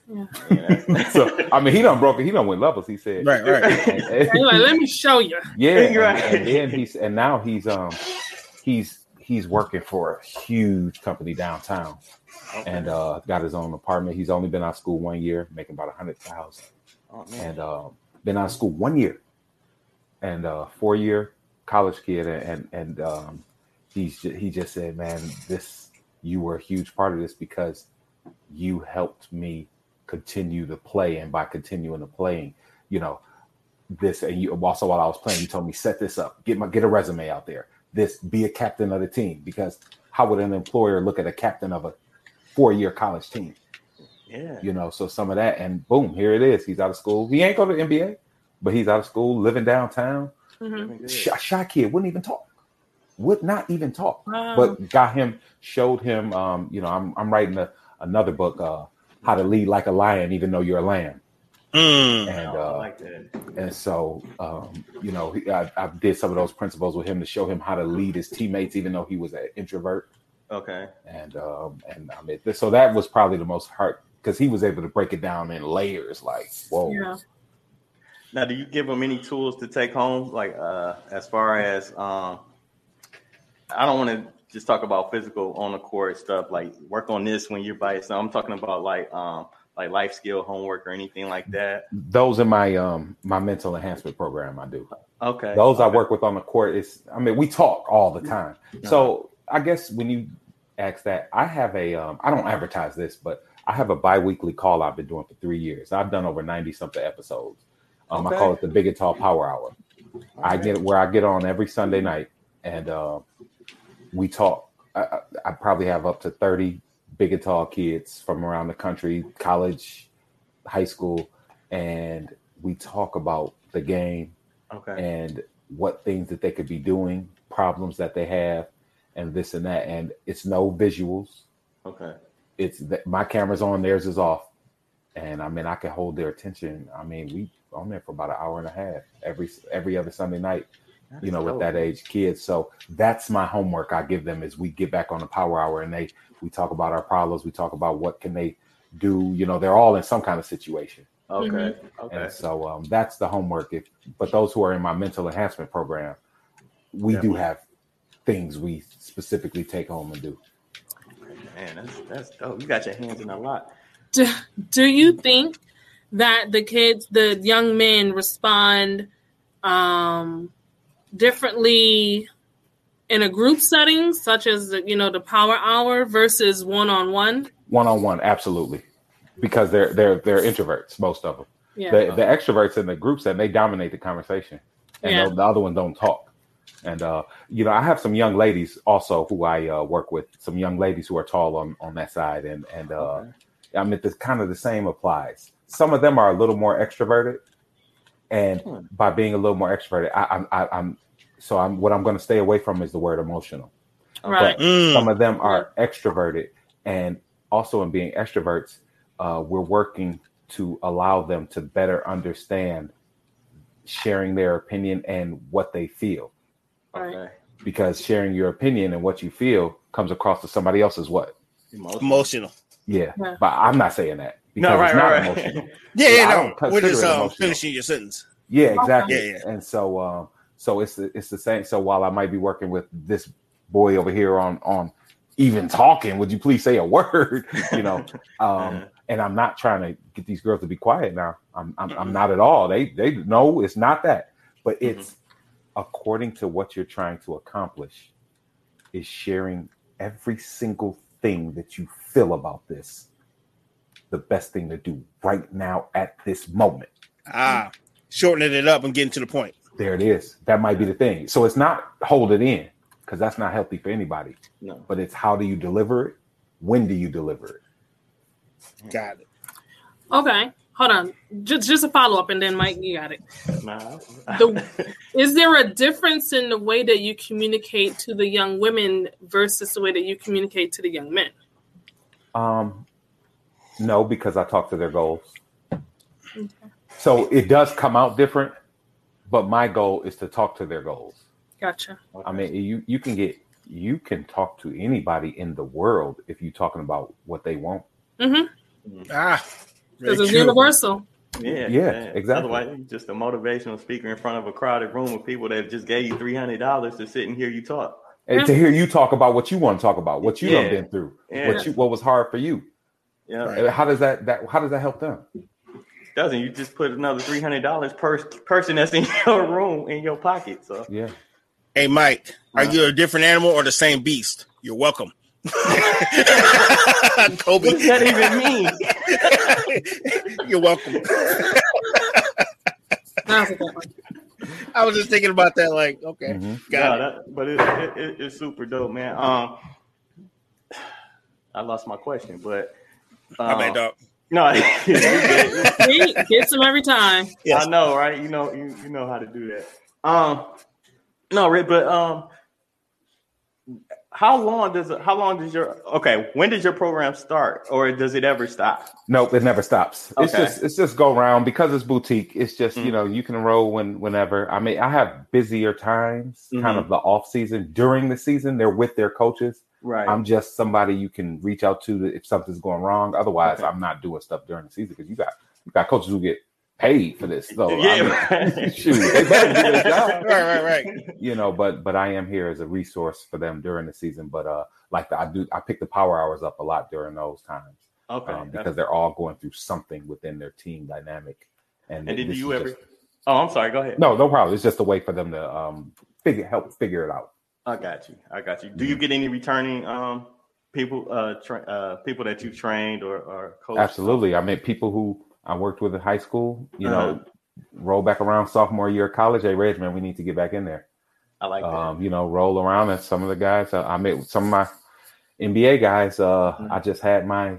Yeah. So I mean, he done broke it. He done went levels. He said, Right, right. And- and- Anyway, let me show you. yeah, and, Right. and then he's and now he's um he's he's working for a huge company downtown and uh got his own apartment. He's only been out of school one year, making about a hundred thousand, Oh, and um been out of school one year, and uh four year college kid, and and, and um he's he just said, man, this you were a huge part of this because you helped me continue to play, and by continuing to playing, you know, this and you also while I was playing, you told me set this up, get my get a resume out there. This be a captain of the team. Because how would an employer look at a captain of a four year college team? yeah. You know, so some of that and boom, here it is. He's out of school. He ain't go to the NBA, but he's out of school, living downtown. Mhm. Living. Shy, shy kid wouldn't even talk, would not even talk Wow. but got him showed him um you know i'm, I'm writing a, another book uh how to lead like a lion even though you're a lamb Mm. and Oh, uh like and so um you know he, I, I did some of those principles with him to show him how to lead his teammates even though he was an introvert Okay. and um and i mean so that was probably the most hard because he was able to break it down in layers like whoa Yeah. Now, do you give them any tools to take home? Like, uh, as far as, um, I don't want to just talk about physical on the court stuff. Like, work on this when you're by yourself. I'm talking about like, um, like life skill homework or anything like that. those are my um my mental enhancement program i do Okay. those I work with on the court is I mean we talk all the time. So I guess when you ask that, I have a um I don't advertise this, but I have a bi-weekly call I've been doing for three years. I've done over 90 something episodes. Um I call it the Big and Tall Power Hour. I get where I get on every Sunday night and uh, we talk. I, I, I probably have up to 30 big and tall kids from around the country, college, high school, and we talk about the game Okay. and what things that they could be doing, problems that they have, and this and that. And it's no visuals. Okay. It's that my camera's on, theirs is off, and I mean I can hold their attention. I mean we on there for about an hour and a half every every other Sunday night. That You is know, with that age kids. So that's my homework I give them is we get back on the power hour and they we talk about our problems. We talk about what can they do. You know, they're all in some kind of situation. Okay. Okay. And so um, that's the homework. If but those who are in my mental enhancement program, we do have things we specifically take home and do. Man, that's that's dope. You got your hands in a lot. do, do you think that the kids the young men respond um differently in a group setting such as the, you know the power hour versus one-on-one One on one, absolutely, because they're they're they're introverts, most of them. yeah The, the extroverts in the groups and they dominate the conversation, and Yeah. the, the other ones don't talk. And uh, you know, I have some young ladies also who I uh, work with. Some young ladies who are tall on on that side, and and uh, Okay. I mean, the kind of the same applies. Some of them are a little more extroverted, and Hmm. by being a little more extroverted, I, I'm I, I'm so I'm what I'm going to stay away from is the word emotional. right Mm. Some of them are extroverted, and also in being extroverts, uh, we're working to allow them to better understand sharing their opinion and what they feel, Okay. because sharing your opinion and what you feel comes across to somebody else else's what. Emotional. Emotional. Yeah, Yeah. but I'm not saying that because No, right, it's not right, right. emotional. Yeah, Yeah, yeah, I no. We're just um, finishing your sentence. Yeah, exactly. Yeah, yeah. And so, um, so it's the, it's the same. So while I might be working with this boy over here on on even talking, would you please say a word? You know, um, and I'm not trying to get these girls to be quiet now. I'm I'm, I'm not at all. They they know it's not that, but it's according to what you're trying to accomplish. Is sharing every single thing that you feel about this the best thing to do right now at this moment Ah, shortening it up and getting to the point. there it is. That might be the thing. So it's not hold it in because that's not healthy for anybody. No. But it's how do you deliver it? When do you deliver it? Got it. okay hold on just just a follow-up and then mike you got it Nah. The- is there a difference in the way that you communicate to the young women versus the way that you communicate to the young men Um, no, because I talk to their goals. So it does come out different, but my goal is to talk to their goals. Gotcha. I mean, you you can get you can talk to anybody in the world if you're talking about what they want. Mm-hmm. Ah, Because it's true. universal. Yeah, Yeah, exactly. Otherwise, just a motivational speaker in front of a crowded room of people that just gave you three hundred dollars to sit and hear you talk. And to hear you talk about what you want to talk about, what you Yeah. done been through, Yeah. what you what was hard for you. Yeah, Right. How does that that how does that help them? doesn't you just put another three hundred dollars per person that's in your room in your pocket? So Yeah. Hey, Mike, are you a different animal or the same beast? You're welcome. Kobe, what does that even mean? you're welcome. That was a good one. I was just thinking about that. Like, okay, Mhm. got No, it. that, but it, it, it, it's super dope, man. Um, I lost my question, but My um, bad, dog. no, See, gets him every time. Yes. I know, right? You know, you, you know how to do that. Um, no, Rick, but um, how long does it? How long does your okay? When does your program start, or does it ever stop? Nope, it never stops. It's Okay. just it's just go around because it's boutique. It's just you Mm. know you can enroll when whenever. I mean, I have busier times, kind Mhm. of the off season. During the season, they're with their coaches. Right. I'm just somebody you can reach out to if something's going wrong. Otherwise, Okay. I'm not doing stuff during the season because you got you got coaches who get paid for this. So I mean, right. shoot, they better do their job. Right, right, right. You know, but but I am here as a resource for them during the season. But uh, like the, I do, I pick the power hours up a lot during those times okay. um, because they're all going through something within their team dynamic. And, and did you ever? just- oh, I'm sorry. Go ahead. no, no problem. It's just a way for them to um figure help figure it out. I got you. I got you. Do Mm-hmm. you get any returning um people uh, tra- uh people that you trained or or coached? Absolutely. I mean, people who I worked with in high school, you Uh-huh. know, roll back around sophomore year of college. Hey, Reg, man, we need to get back in there. I like that. Um, you know, roll around. And some of the guys, uh, I met some of my NBA guys. Uh, Mhm. I just had my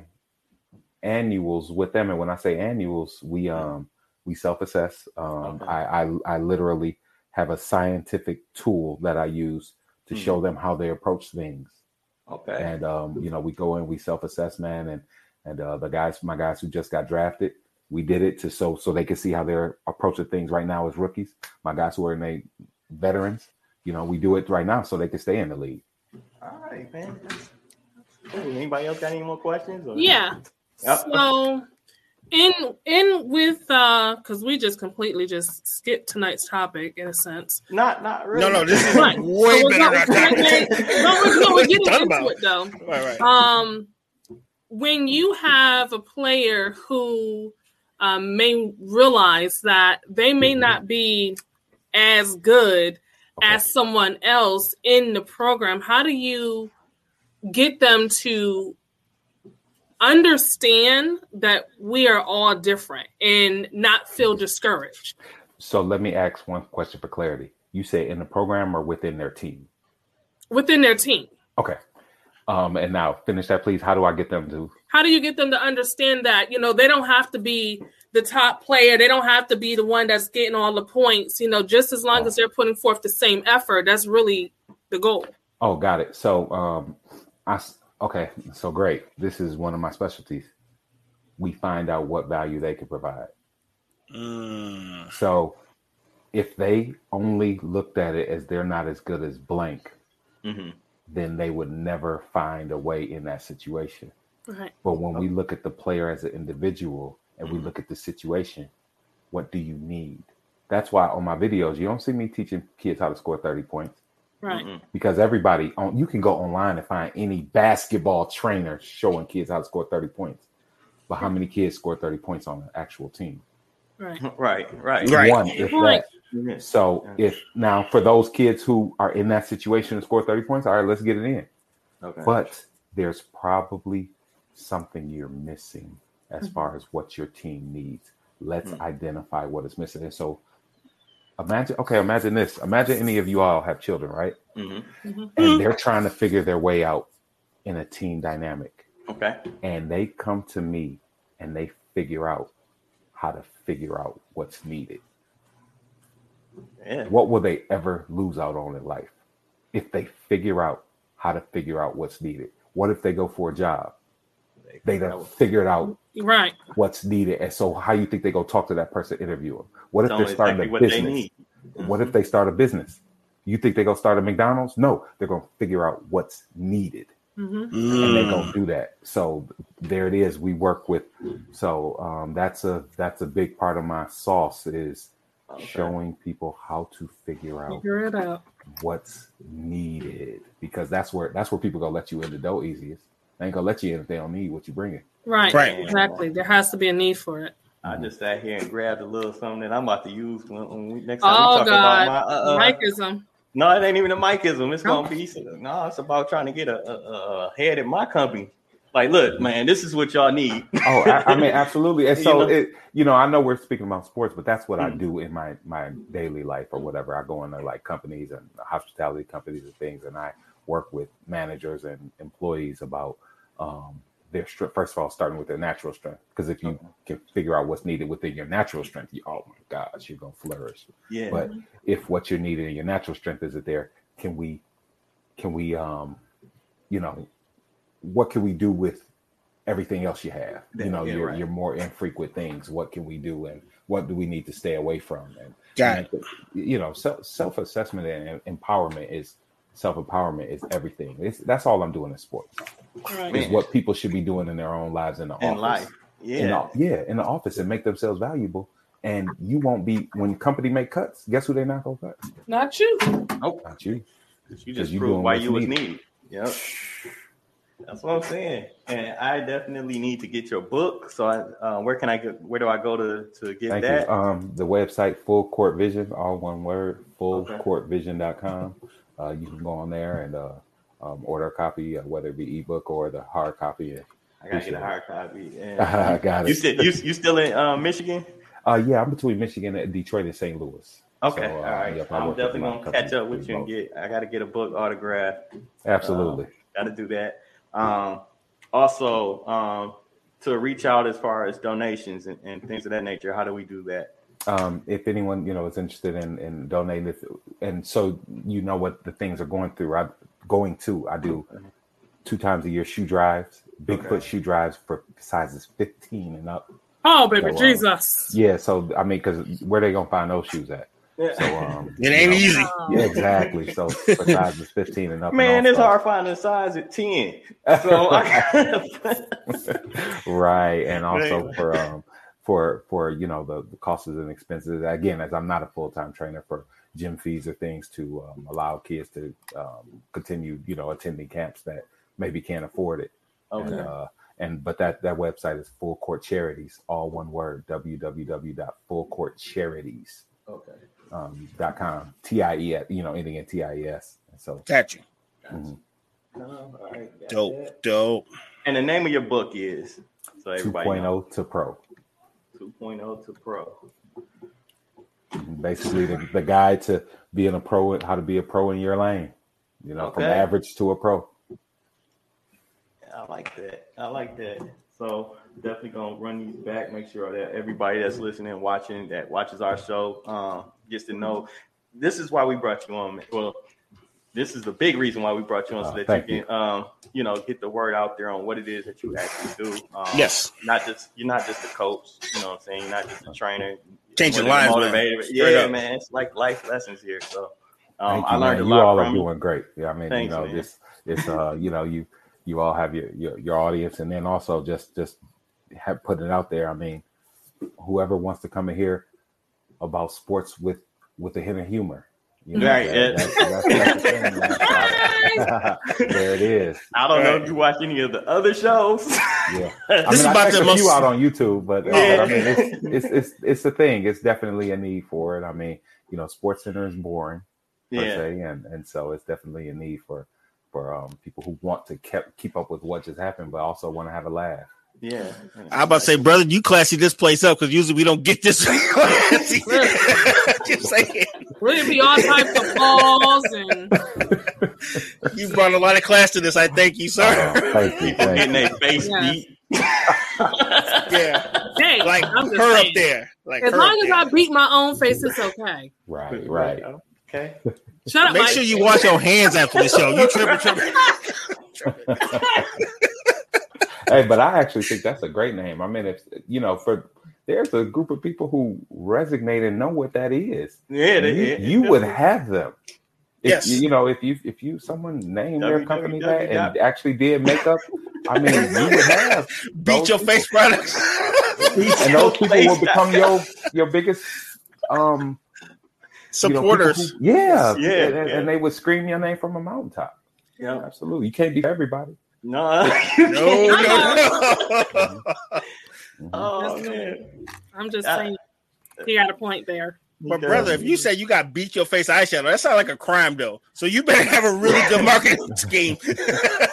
annuals with them, and when I say annuals, we um we self assess. Um, Okay. I, I I literally have a scientific tool that I use to Mhm. show them how they approach things okay. and um, you know we go in we self-assess man and and uh, the guys my guys who just got drafted we did it to so so they can see how they're approaching things right now as rookies my guys who are in they veterans you know we do it right now so they can stay in the league All right, man. Cool. Anybody else got any more questions? or- Yeah. Yep. So in in with uh because we just completely just skipped tonight's topic in a sense. Not not really. No, no, this is Right. way So better not- than we're I getting- no, we're, no, we're getting into about. it though. Right, right. Um, when you have a player who um, may realize that they may not be as good as someone else in the program, how do you get them to understand that we are all different and not feel discouraged? so let me ask one question for clarity. You say in the program or within their team? Within their team. okay um and now finish that please how do i get them to How do you get them to understand that you know they don't have to be the top player, they don't have to be the one that's getting all the points. You know, just as long as they're putting forth the same effort, that's really the goal. Oh, got it. So, um, I s- okay. So great. This is one of my specialties. We find out what value they can provide. Mm, So, if they only looked at it as they're not as good as blank, Mhm. Then they would never find a way in that situation. Right. But when we oh. look at the player as an individual and we mm-hmm. look at the situation, what do you need? That's why on my videos, you don't see me teaching kids how to score 30 points Right. Because everybody on you can go online and find any basketball trainer showing kids how to score 30 points. But how many kids score 30 points on an actual team? Right. Right, right, Right. One, if Right. that. So if now for those kids who are in that situation and score 30 points, all right, let's get it in. Okay. But there's probably something you're missing as far as what your team needs. Let's Mhm. identify what is missing. And so imagine, okay, imagine this. Imagine any of you all have children, right? Mhm. And they're trying to figure their way out in a team dynamic. Okay. And they come to me and they figure out how to figure out what's needed. Yeah. What will they ever lose out on in life if they figure out how to figure out what's needed? What if they go for a job They done figured out Right. what's needed, and so how you think they go talk to that person, interview them? What if Tell they're starting exactly a what they business? need. What if mm-hmm. they start a business? You think they're gonna start a McDonald's? No, they're gonna figure out what's needed hmm and Mm. they're gonna do that. So there it is. We work with so um, that's a that's a big part of my sauce is Okay. showing people how to figure out Figure it out. what's needed because that's where that's where people gonna let you in the door easiest. They ain't gonna let you in if they don't need what you bringing. Right. Right. Exactly. There has to be a need for it. I just sat here and grabbed a little something that I'm about to use when, when we, next time Oh we talk God. about my. Uh, uh, Mikeism. No, it ain't even a mikeism. It's gonna be no. It's about trying to get a, a, a head at my company. Like, look, man, this is what y'all need. Oh, I, I mean, absolutely. And You so know? it, you know, I know we're speaking about sports, but that's what I Mm. do in my my daily life or whatever. I go into like companies and hospitality companies and things, and I work with managers and employees about um, their strength. First of all, starting with their natural strength, because if you can figure out what's needed within your natural strength, you, oh my gosh, you're gonna flourish. Yeah, But if what you're needing in your natural strength isn't there, can we, can we, um, you know, what can we do with everything else you have? Yeah, You know, yeah, your right. your more infrequent things. What can we do, and what do we need to stay away from? And Got and, you know, self self assessment and empowerment is self empowerment is everything. It's, that's all I'm doing in sports. Right. Is what people should be doing in their own lives in the in office life. in Yeah, the, yeah, in the office and make themselves valuable. And you won't be when company make cuts. Guess who they not gonna cut? Not you. Nope. Not you. you just you proved doing why you was needed. needed. Yep. That's what I'm saying, and I definitely need to get your book. So, I, uh, where can I get? Where do I go to to get Thank that? you. Um, the website Full Court Vision, all one word, Okay. fullcourtvision.com. Uh, you can go on there and uh, um, order a copy, uh, whether it be ebook or the hard copy. I gotta get a hard copy. And I got you it. said you you still in uh, Michigan? Uh, yeah, I'm between Michigan and Detroit and St. Louis. Okay, So, uh, all right. yep, I'm definitely gonna catch up with you and get. I gotta get a book autograph. Absolutely. Got to do that. Um, also, um, to reach out as far as donations and, and things of that nature, how do we do that? Um, if anyone you know is interested in, in donating, if, and so you know what the things are going through, I going to I do two times a year shoe drives, Bigfoot Okay. shoe drives for sizes fifteen and up. Oh, baby So, uh, Jesus. Yeah, so I mean, because where they gonna find those shoes at? So um, It ain't you know, easy. Yeah, exactly. So for sizes fifteen and up. and Man, it's hard finding a size at ten. So I, right and also for um for for you know the, the costs and expenses again as i'm not a full-time trainer for gym fees or things to um, allow kids to um, continue you know attending camps that maybe can't afford it and, okay. uh, and but that that website is full court charities all one word www.fullcourtcharities Okay. um, dot com t-i-e you know ending in t-i-e-s and so Got you. mhm. All right. got Dope. that. Dope. And the name of your book is so everybody 2.0 to pro 2.0 to pro. basically the, the guide to being a pro how to be a pro in your lane you know from average to a pro I like that. I like that. So definitely gonna run these back. Make sure that everybody that's listening, watching, that watches our show, um, gets to know. This is why we brought you on. Well, this is the big reason why we brought you on, Oh, so that thank you you. can, um, you know, get the word out there on what it is that you actually do. Um, Yes. Not just you're not just a coach. You know what I'm saying? You're not just a trainer. Changing You're a lives, man. Yeah, up. man. It's like life lessons here. So um, Thank I you, learned man. a you lot all are from you. doing great yeah i mean Thanks, you know man. this it's uh you know you you all have your your, your audience and then also just just have put it out there i mean whoever wants to come and hear about sports with with a hint of humor you know, Right, that- that's, that's, that's the there it is I don't know if you watch any of the other shows. yeah I This is mean, about I check the a most- few out on YouTube, but, uh, Yeah. but I mean, it's, it's it's it's a thing. It's definitely a need for it. I mean, you know, SportsCenter is boring per Yeah. se, and and so it's definitely a need for for um, people who want to keep keep up with what just happened, but also want to have a laugh. Yeah. I about to say, brother, you classy this place up because usually we don't get this. Just saying, We're gonna be all types of balls and you brought a lot of class to this. I thank you, sir. Oh, thank you, thank getting you. face Yeah. beat. yeah, hey, like I'm just her up there. Like As long as there. I beat my own face, it's okay. Right, right. Okay. Shut up, Make Mike. sure you wash your hands after the show. You tripping, tripping. hey, but I actually think that's a great name. I mean, if you know, for there's a group of people who resonate and know what that is. Yeah, they, you, yeah, you would have them. If, Yes. you know, if you if you someone named their company that and actually did makeup, I mean, you would have Beat your people. face products. and those people will become your your biggest um you know, Supporters. who- yeah, Yeah, and, yeah. and they would scream your name from a mountaintop. Yeah. Absolutely, you can't be everybody. No. no, no, no. Oh man. I'm just Uh, saying, he got a point there. But brother, if you say you got beat your face eyeshadow, that sounds like a crime though. So you better have a really good marketing scheme.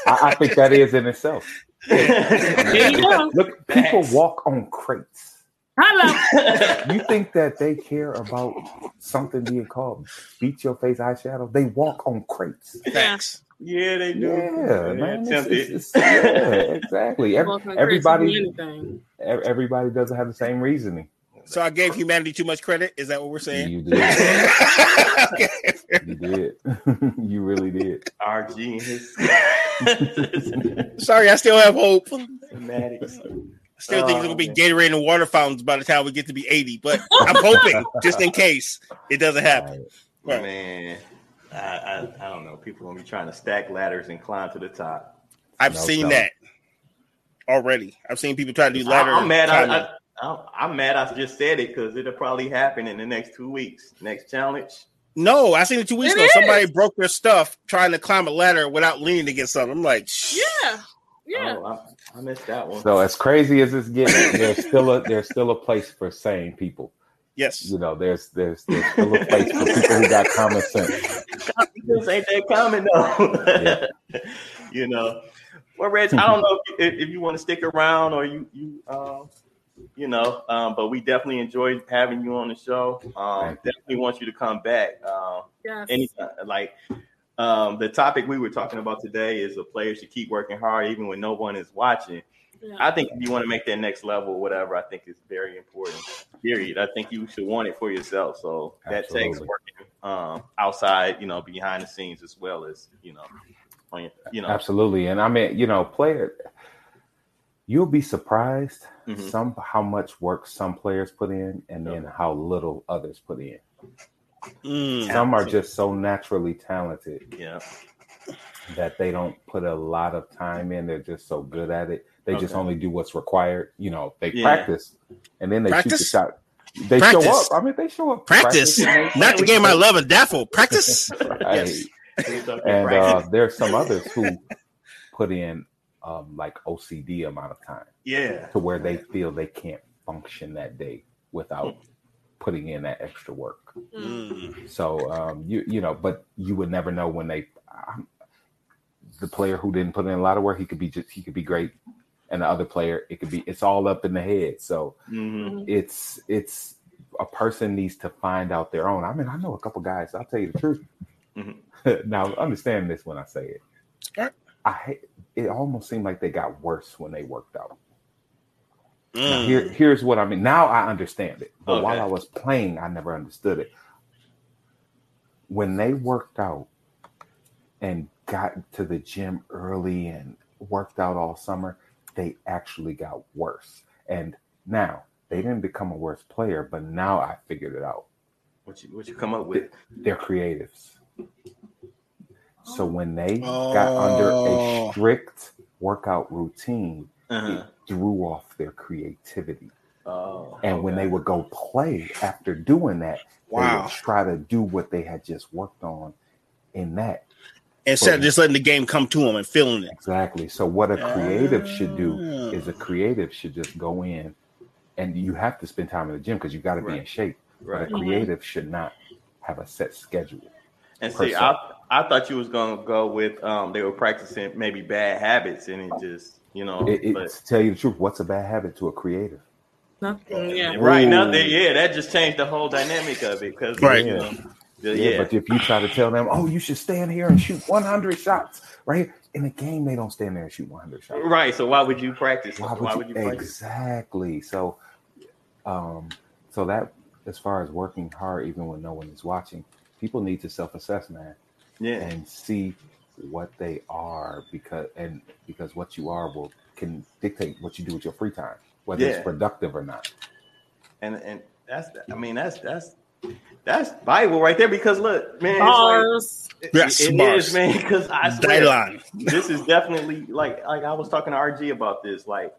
I, I think that is in itself. There you go. Look, people Facts. walk on crates. Hello. You think that they care about something being called beat your face eyeshadow? They walk on crates. Thanks. yeah, they do. Yeah, man. It's, it's, it's, yeah, exactly. Ev- Welcome to everybody, everybody doesn't have the same reasoning. So I gave humanity too much credit. Is that what we're saying? You did. You did. you really did. RG and Sorry, I still have hope. Fanatics. Still think it's Oh, gonna be man. Gatorade and water fountains by the time we get to be 80, but I'm hoping just in case it doesn't happen. Right. Man, I, I I don't know. People gonna be trying to stack ladders and climb to the top. I've No seen telling. that already. I've seen people try to do I, ladder. I'm mad. I, I, I'm, I'm mad. I just said it because it'll probably happen in the next two weeks. Next challenge. no, I seen it two weeks It ago. is. Somebody broke their stuff trying to climb a ladder without leaning against something. I'm like, Yeah. Yeah. Oh, I, I missed that one. So as crazy as it's getting, there's still a there's still a place for sane people. yes. You know, there's there's there's still a place for people who got common sense. This ain't that common though. you know. Well, Reg, I don't know if, if you want to stick around or you you um you know, um, but we definitely enjoyed having you on the show. Um, definitely want you to come back. Um, Yes. anytime. Like um, the topic we were talking about today is a player should keep working hard even when no one is watching. Yeah. I think if you want to make that next level, whatever, I think is very important. Period. I think you should want it for yourself. So that takes working um, outside, you know, behind the scenes as well as you know, on your, you know. Absolutely. And I mean, you know, player you'll be surprised Mhm. some how much work some players put in and then how little others put in. Mm. Some are just so naturally talented Yeah. that they don't put a lot of time in. They're just so good at it. They just only do what's required. You know, they Yeah. practice and then they shoot the shot. They show Practice. up. I mean, they show up. Practice. and they- Not the game I love and daffle. Practice. Right. Yes. And uh, there's some others who put in um, like OCD amount of time yeah. to where they feel they can't function that day without putting in that extra work. Mm. So um, you you know, but you would never know when they um, the player who didn't put in a lot of work, he could be just he could be great, and the other player it could be it's all up in the head. So Mhm. it's it's a person needs to find out their own. I mean, I know a couple guys. I'll tell you the truth. Mhm. now, understand this when I say it. I it almost seemed like they got worse when they worked out. Mm. here, here's what I mean. Now I understand it, but Okay. while I was playing, I never understood it. When they worked out and got to the gym early and worked out all summer, they actually got worse. And now they didn't become a worse player, but now I figured it out. What you what you come up with? They're creatives. So when they got under Oh. a strict workout routine, Uh-huh. it threw off their creativity. Oh, And when they would go play after doing that, they would try to do what they had just worked on in that. Instead of just letting the game come to them and feeling it. Exactly. So what a creative should do Ah. is a creative should just go in and you have to spend time in the gym because you got to be in shape. right. But a creative should not have a set schedule. And per see. I I thought you was gonna go with um they were practicing maybe bad habits and it just you know It, it- but to tell you the truth, what's a bad habit to a creative? Nothing. Yeah. right now Ooh. they, yeah that just changed the whole dynamic of it because Right. you know, Yeah, yeah, But if you try to tell them, oh, you should stand here and shoot 100 shots, right? In a game, they don't stand there and shoot 100 shots. right so why would you practice Why would, you, practice exactly? So, um, so that as far as working hard, even when no one is watching, people need to self-assess, man, yeah and see what they are because and because what you are will can dictate what you do with your free time, whether Yeah. it's productive or not. and and that's I mean that's that's that's Bible right there because look, man, it's Bars. like, Yes, it, it bars. is, man. Because I swear, Dylan. this is definitely like like I was talking to RG about this. Like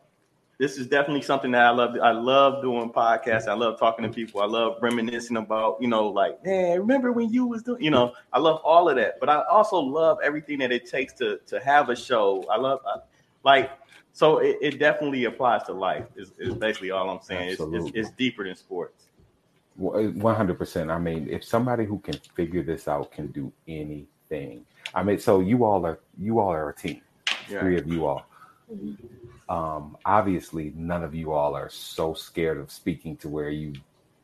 this is definitely something that I love. I love doing podcasts. I love talking to people. I love reminiscing about you know like man, remember when you was doing you know I love all of that. But I also love everything that it takes to to have a show. I love I, like so it, it definitely applies to life. Is, is basically all I'm saying. It's, it's, Absolutely. it's deeper than sports. One hundred percent. I mean, if somebody who can figure this out can do anything, I mean, so you all are you all are a team. Three of you all. Mm-hmm. Um, obviously, none of you all are so scared of speaking to where you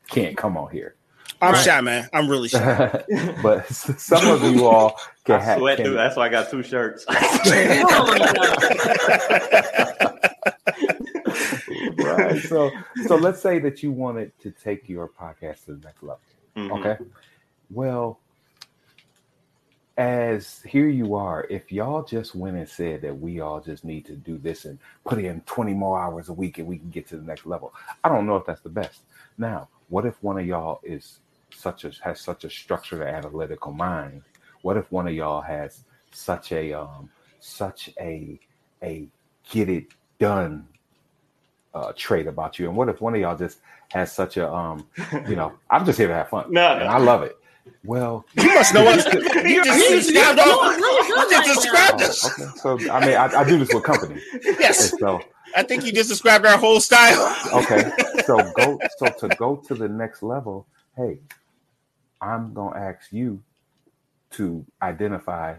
can't come on here. I'm Right. shy, man. I'm really shy. but some of you all can I have. sweat can- through. That's why I got two shirts. My God. right. So, so let's say that you wanted to take your podcast to the next level. Mhm. Okay. Well, as here you are, if y'all just went and said that we all just need to do this and put in 20 more hours a week and we can get to the next level, I don't know if that's the best. Now, what if one of y'all is such a has such a structured analytical mind? What if one of y'all has such a um such a a get it done uh trait about you? And what if one of y'all just has such a um you know, I'm just here to have fun. No, no. and I love it. Well, You must know what you just You- described. you all- doing really good you just right described now. us. okay. So I mean I, I do this with company. Yes, And so I think you just described our whole style. okay so go so to go to the next level hey i'm gonna ask you to identify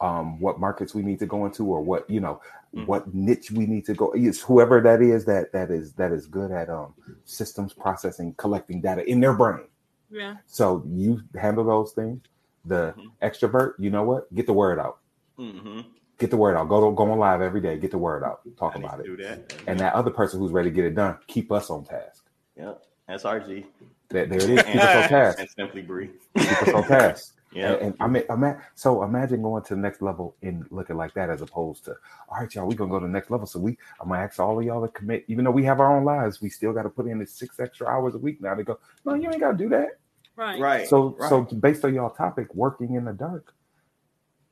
um what markets we need to go into or what you know Mhm. what niche we need to go it's whoever that is that that is that is good at um systems processing collecting data in their brain Yeah. so you handle those things the Mhm. extrovert you know what get the word out Mhm. get the word out go to go on live every day get the word out talk I about it do that. and that other person who's ready to get it done keep us on task Yep. That's RG. There, there it is. Keep us on task. And simply breathe. Keep us on task. Yeah. And, and I mean, ima- so imagine going to the next level and looking like that, as opposed to, all right, y'all, we gonna go to the next level. So we, I'm gonna ask all of y'all to commit, even though we have our own lives, we still got to put in the six extra hours a week now. They go, no, you ain't got to do that. Right. Right. So, right. so based on y'all topic, working in the dark,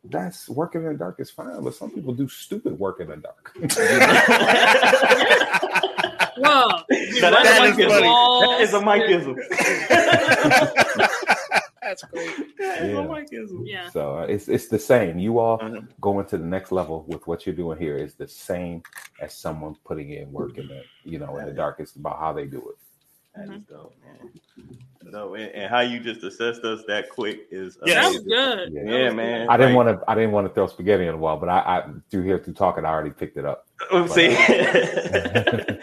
that's working in the dark is fine, but some people do stupid work in the dark. Whoa. Now, that's That a is Mikeism. funny. That is a Mikeism. That's great. That is a Yeah. Yeah. So uh, it's it's the same. You all Uh-huh. going to the next level with what you're doing here is the same as someone putting in work in the you know in the dark. It's about how they do it. That is dope, man. So, and, and how you just assessed us that quick is Yeah. That was good. Yeah. Yeah, was man. I didn't want to I didn't want to throw spaghetti on the wall, but I, I through here through talking, I already picked it up. Oh, See, good.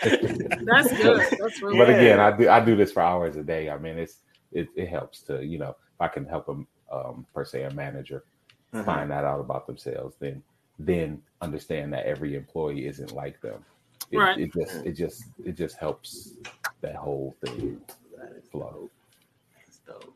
That's good. That's really But Yeah. again, I do I do this for hours a day. I mean, it's it, it helps to you know if I can help them um, per se a manager Mhm. find that out about themselves, then then understand that every employee isn't like them. It, Right. it just it just it just helps that whole thing That is flow. That's dope.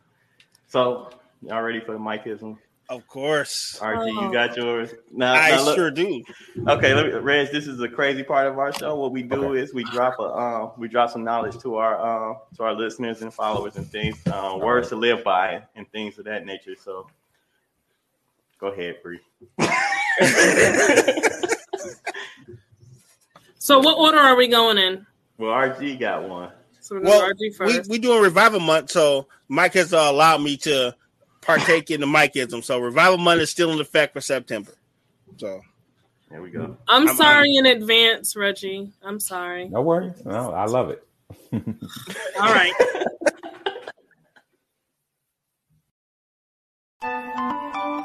So, y'all ready for the Mikeism? Of course. RG, Oh. you got yours. Now, I now look- sure do. Okay, let me, Reg. This is a crazy part of our show. What we do Okay. is we drop a um, we drop some knowledge to our uh, to our listeners and followers and things, uh, words to live by and things of that nature. So, go ahead, Bree. So what order are we going in? well, RG got one. So we're Well, RG we first. we doing revival month, so Mike has uh, allowed me to partake in the Mikeism. So revival month is still in effect for September. So There we go. I'm, I'm- sorry in advance, Reggie. I'm sorry. No worries. No, I love it. All right.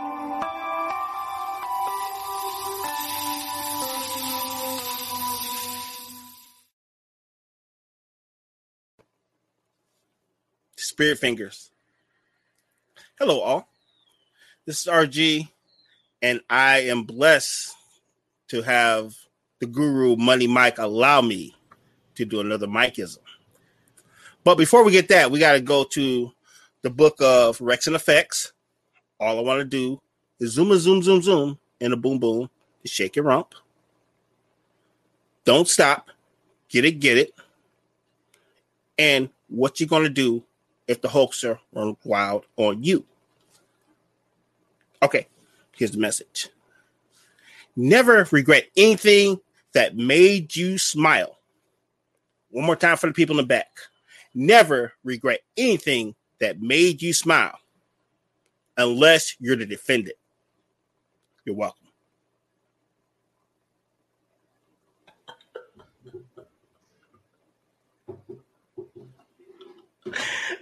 Spirit fingers. Hello, all. This is RG, and I am blessed to have the guru Money Mike allow me to do another Mikeism. But before we get that, we got to go to the book of Wreckx-N-Effects. All I want to do is zoom a zoom zoom zoom and a boom boom to shake your rump. Don't stop. Get it, get it. And what you're gonna do if the hoaxer run wild on you. Okay, here's the message. Never regret anything that made you smile. One more time for the people in the back. Never regret anything that made you smile unless you're the defendant. You're welcome.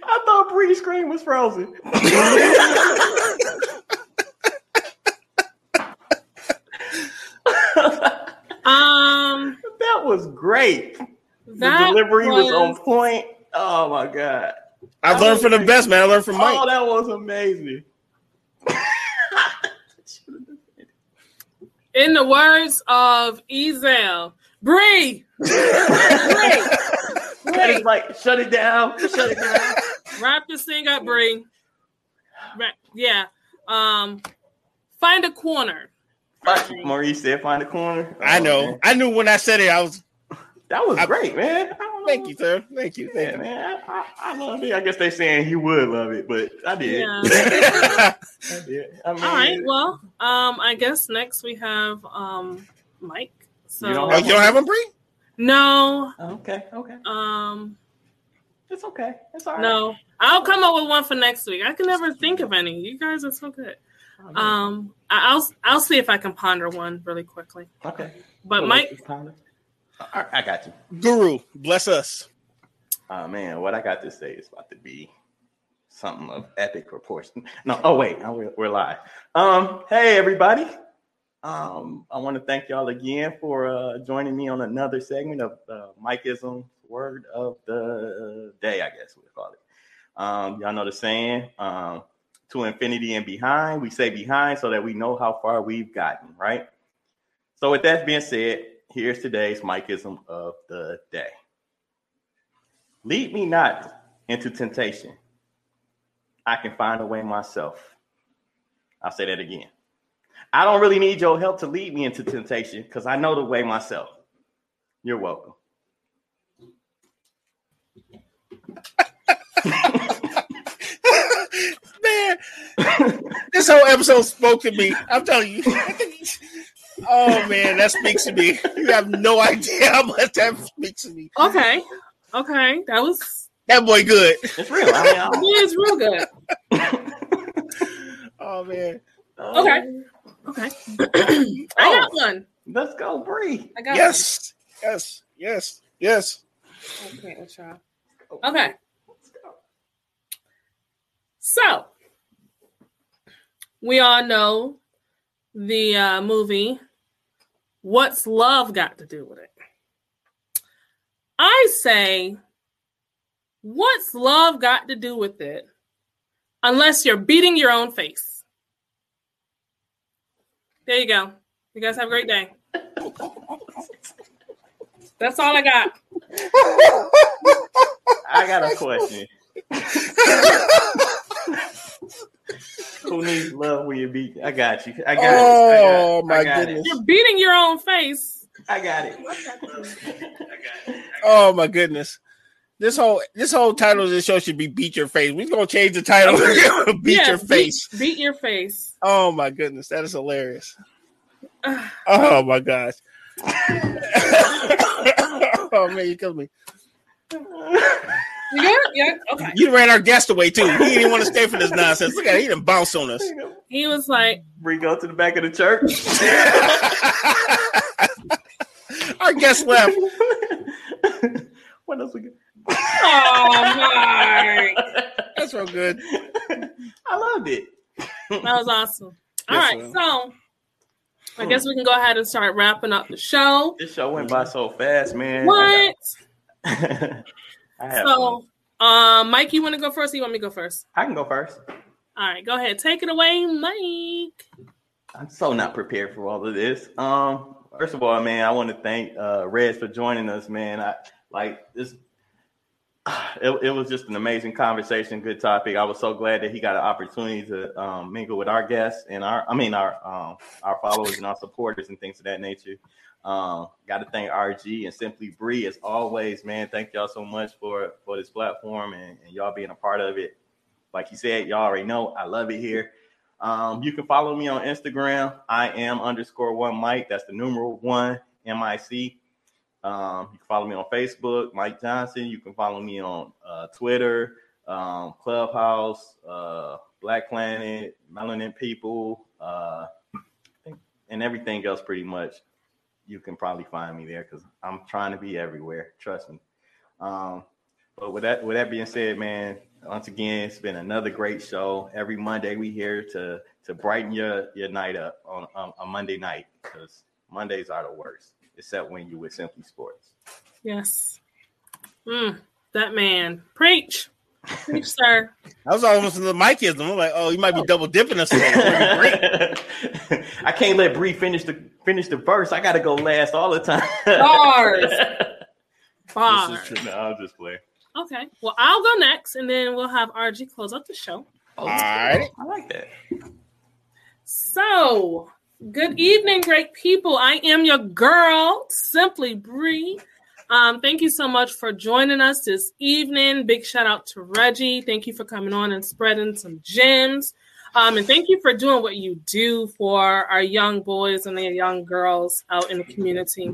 I thought Bree's screen was frozen. Um, that was great. The delivery was, was on point. Oh my god. I learned from the best, man. I learned from Mike. Oh, that was amazing. in the words of Ezel, Bree, Bree, That is like shut it down. Shut it down. wrap this thing up, Bree. Ra- Yeah. Um, find a corner. Like Maurice said, find a corner. I Oh, know. man. I knew when I said it, I was That was I- great, man. I don't know. thank you, sir. Thank you. Yeah, Thank man. I, I, I love it. I guess they saying he would love it, but I did. Yeah. you. I did. I mean, All right. Well, um, I guess next we have um Mike. So You don't oh, you don't have him, Bree? No, okay, okay. um, It's okay. It's all right. no. I'll come up with one for next week. I can never think of any. You guys are so good. Um, I- I'll I'll see if I can ponder one really quickly. okay. But Well, Mike, let's ponder. All right, I got you. Guru, bless us. Oh man, what I got to say is about to be something of epic proportion. No, oh wait, we're, we're live. Um, hey everybody. Um, I want to thank y'all again for uh, joining me on another segment of uh, Mikeism Word of the Day, I guess we'll call it. Um, y'all know the saying, um, to infinity and behind. We say behind so that we know how far we've gotten, right? So, with that being said, here's today's Mikeism of the Day. Lead me not into temptation. I can find a way myself. I'll say that again. I don't really need your help to lead me into temptation because I know the way myself. You're welcome. Man, this whole episode spoke to me. I'm telling you. Oh man, that speaks to me. You have no idea how much that speaks to me. okay, okay, that was That boy good. It's real. I mean, yeah, it's real good. Oh man. Okay. Okay, I got one. Let's go, Bree. I got Yes. Yes. Yes. Yes. one. Okay, let's try. Okay. So we all know the uh, movie What's Love Got to Do with It? I say, what's love got to do with it unless you're beating your own face? There you go. You guys have a great day. That's all I got. I got a question. Who needs love when you beat? I got you. I got it. Oh my I got goodness. You're beating your own face. It. I got it. I got it. Oh my goodness. This whole this whole title of this show should be "Beat Your Face." We're gonna change the title. "Beat Yeah, Your Face." Beat, beat your face. Oh my goodness, that is hilarious. Oh my gosh. oh man, you killed me. You good? Yeah. Okay. You ran our guest away too. He didn't want to stay for this nonsense. Look at it, he didn't bounce on us. He was like, Bree, go to the back of the church. our guest left. what else we got? "Oh my, That's real good. I loved it. that was awesome." All Yes, right, ma'am. so I guess we can go ahead and start wrapping up the show. This show went by so fast, man. What? I have So, um, Mike, you want to go first? Or you want me to go first? I can go first. All right, go ahead. Take it away, Mike. I'm so not prepared for all of this. Um, first of all, man, I want to thank uh Reds for joining us, man. I like this it, it was just an amazing conversation, good topic. I was so glad that he got an opportunity to um, mingle with our guests and our, I mean, our um, our followers and our supporters and things of that nature. Um, got to thank RG and Simply Bree as always, man. Thank y'all so much for for this platform and, and y'all being a part of it. Like you said, y'all already know I love it here. Um, you can follow me on Instagram. I am underscore one Mike. That's the numeral one M I C. Um, you can follow me on Facebook, Mike Johnson. You can follow me on uh, Twitter, um, Clubhouse, uh, Black Planet, Melanin People, uh, and everything else pretty much. You can probably find me there because I'm trying to be everywhere. Trust me. Um, but with that, with that being said, man, once again, it's been another great show. Every Monday we here to to brighten your your night up on on a Monday night because Mondays are the worst except when you with Simply Sports. Yes. Mm, that man. Preach. Preach, sir. I was almost in the Mikeism. I'm like, oh, you might be double dipping us. I can't let Bree finish the finish the verse. I gotta go last all the time. Bars. Bars. no, I'll just play. Okay. Well, I'll go next, and then we'll have RG close up the show. Oh, All right. I like that. So, good evening, great people. I am your girl, Simply Bree. Um, thank you so much for joining us this evening. Big shout out to Reggie. Thank you for coming on and spreading some gems. Um, and thank you for doing what you do for our young boys and their young girls out in the community.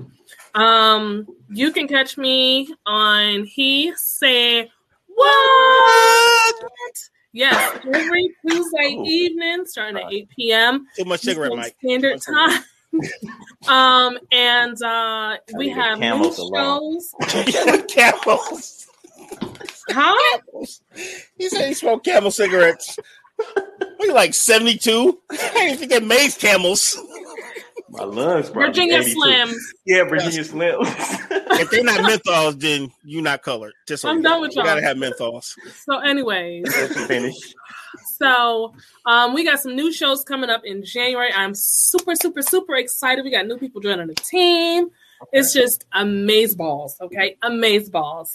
Um, you can catch me on He Said What? Yes, every Tuesday Oh. evening, starting at 8 p.m. Too much cigarette, Eastern Mike. Standard time. um, and uh, we have new camels alone. shows. camels. Huh? He said he smoked camel cigarettes. We like 72. I didn't think that made camels. My lungs, probably Virginia 82. Slims. Yeah, Virginia Slim. If they're not menthols, then you're not colored. Just so I'm you done know. with You gotta have menthols. So, anyways, so um, we got some new shows coming up in January. I'm super, super, super excited. We got new people joining the team. It's just amaze balls, okay? Amaze balls.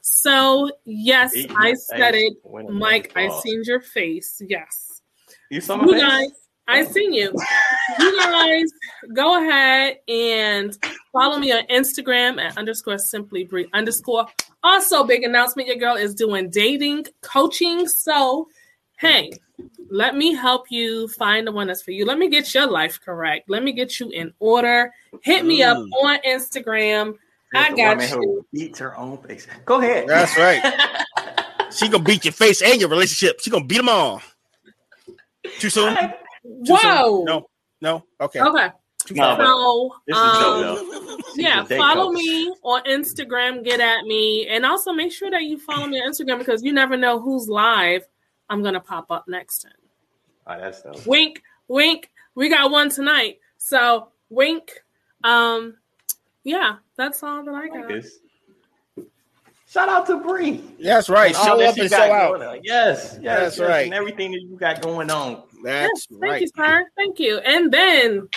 So, yes, Eat I my said face it. Mike, I seen your face. Yes. You saw my You face? guys, I seen you. You guys, go ahead and follow me on Instagram at underscore simply Bree underscore. Also, big announcement: your girl is doing dating coaching. So, hey, let me help you find the one that's for you. Let me get your life correct. Let me get you in order. Hit me up Mm. on Instagram. There's I a got woman you. who beats her own face. Go ahead. That's right. She gonna beat your face and your relationship. She gonna beat them all. Too soon? Too soon? Whoa. No. No. Okay. Okay. No, So, um, yeah, follow me on Instagram. Get at me, and also make sure that you follow me on Instagram because you never know who's live. I'm gonna pop up next time. Oh, that's dope. Wink, wink. We got one tonight, so wink. Um, yeah, that's all that I like got. this. Shout out to Bree. That's right. And Show up and show out. going. Yes, yes, That's yes, right. And everything that you got going on. That's Thank right. you, sir. Thank you. And then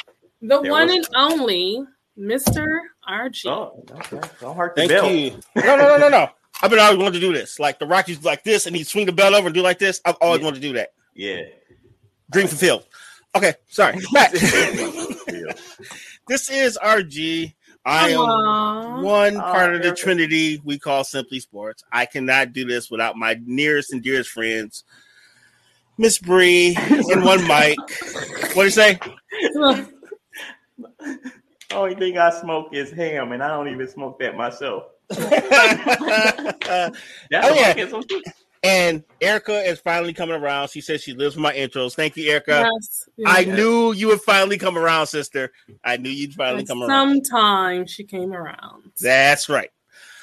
the There one was- and only Mr. RG. Oh, okay. Don't hurt the Thank belt. you. No, no, no, no, no. I've been always wanted to do this. Like the Rockies like this and he swing the bell over and do like this. I've always Yeah. wanted to do that. Yeah. Dream fulfilled. Okay, sorry. Back. this is RG. I am Aw. one part of the trinity we call Simply Sports. I cannot do this without my nearest and dearest friends, Miss Bree and one Mike. What do you say? Only thing I smoke is ham, and I don't even smoke that myself. That's Oh, yeah. Marcus too. and Erica is finally coming around. She says she lives with my intros. Thank you, Erica. yes, I yes. knew you would finally come around, sister. I knew you'd finally At come around. Sometime she came around. That's right.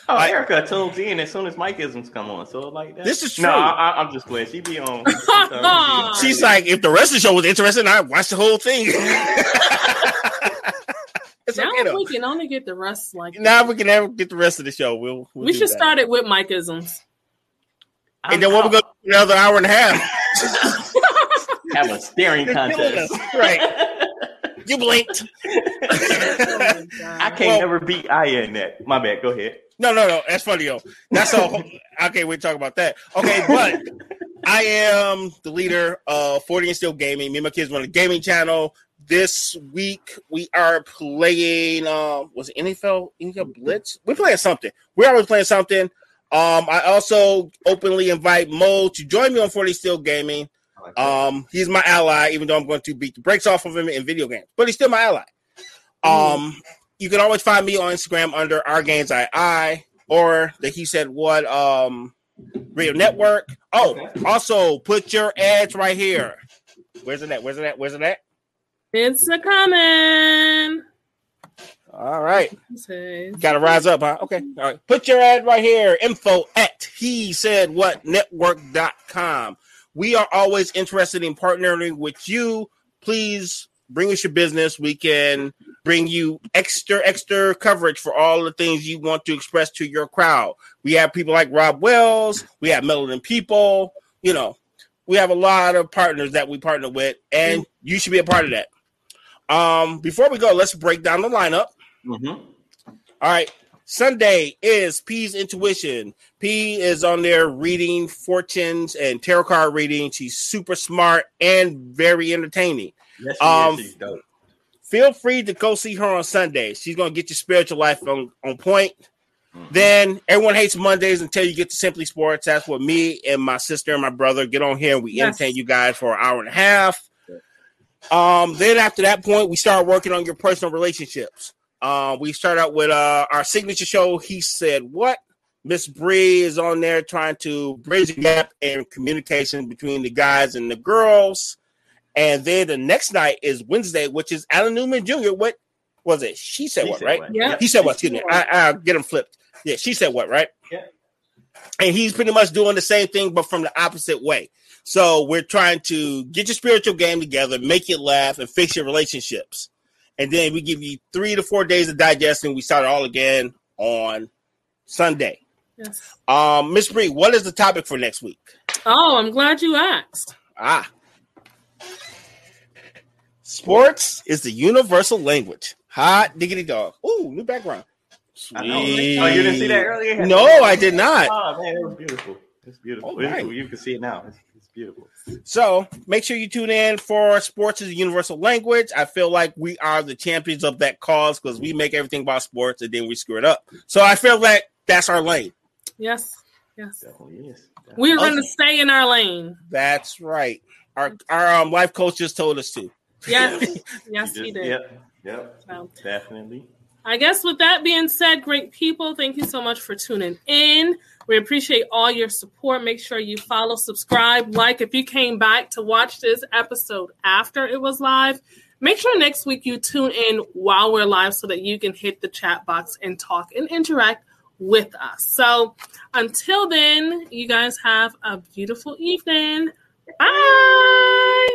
Oh, I- Erica tunes in as soon as Mikeisms come on. So like that. This is No, true. I, I, I'm just glad She be on. She's like, if the rest of the show was interesting, I watched the whole thing. now okay we can only get the rest like Now we can never get the rest of the show. We'll, we'll we should that. start it with Mikeisms. And then what we're gonna do another hour and a half. have a staring contest. Right. You blinked. Oh I can't Well- never beat Aya in that. My bad. Go ahead. No, no, no. That's funny though. That's all. okay, we talk about that. Okay, but I am the leader of 40 and Still Gaming. Me and my kids run a gaming channel. This week we are playing. Um, was it NFL NFL Blitz? We're playing something. We're always playing something. Um, I also openly invite Mo to join me on 40 Still Gaming. Like. Um, he's my ally, even though I'm going to beat the brakes off of him in video games, but he's still my ally. Um, you can always find me on Instagram under our games I or the he said what um radio network. Oh, Okay. also put your ads right here. Where's it at? Where's it at? Where's it at? It's a coming. All right. Gotta rise up, huh? Okay. All right. Put your ad right here. Info at he said what network.com. We are always interested in partnering with you. Please bring us your business. We can bring you extra, extra coverage for all the things you want to express to your crowd. We have people like Rob Wells, we have Melody People, you know, we have a lot of partners that we partner with, and you should be a part of that. Um, before we go, let's break down the lineup. Mhm. All right. Sunday is P's intuition. P is on there reading fortunes and tarot card reading. She's super smart and very entertaining. Yes, she Um, is. She's dope. Feel free to go see her on Sunday. She's gonna get your spiritual life on, on point. Then everyone hates Mondays until you get to Simply Sports. That's what me and my sister and my brother get on here and we Yes. entertain you guys for an hour and a half. Um, then after that point, we start working on your personal relationships. Uh, we start out with uh, our signature show. He said, "What?" Miss Bree is on there trying to bridge the gap in communication between the guys and the girls. And then the next night is Wednesday, which is Alan Newman Jr. What was it? She said She what, said right? what? Yeah. He said what? Excuse me. I, I'll get him flipped. Yeah, she said what, right? Yeah. And he's pretty much doing the same thing, but from the opposite way. So we're trying to get your spiritual game together, make you laugh, and fix your relationships. And then we give you three to four days of digesting. We start it all again on Sunday. Yes. Um, Miss Bree, what is the topic for next week? Oh, I'm glad you asked. Ah. Sports is the universal language. Hot diggity dog. Ooh, new background. I know. Oh, you didn't see that earlier? No, I did not. Oh man, it was beautiful. It's beautiful. All right. You can see it now. It's, it's beautiful. So make sure you tune in for Sports is a Universal Language. I feel like we are the champions of that cause because we make everything about sports and then we screw it up. So I feel like that's our lane. Yes. Yes. Definitely is. We're going to stay in our lane. That's right. Our our um, life coach just told us to. Yes. Yes, he just- did. Yep. Yep. So, Definitely. I guess with that being said, great people, thank you so much for tuning in. We appreciate all your support. Make sure you follow, subscribe, like. If you came back to watch this episode after it was live, make sure next week you tune in while we're live so that you can hit the chat box and talk and interact with us. So until then, you guys have a beautiful evening. Bye.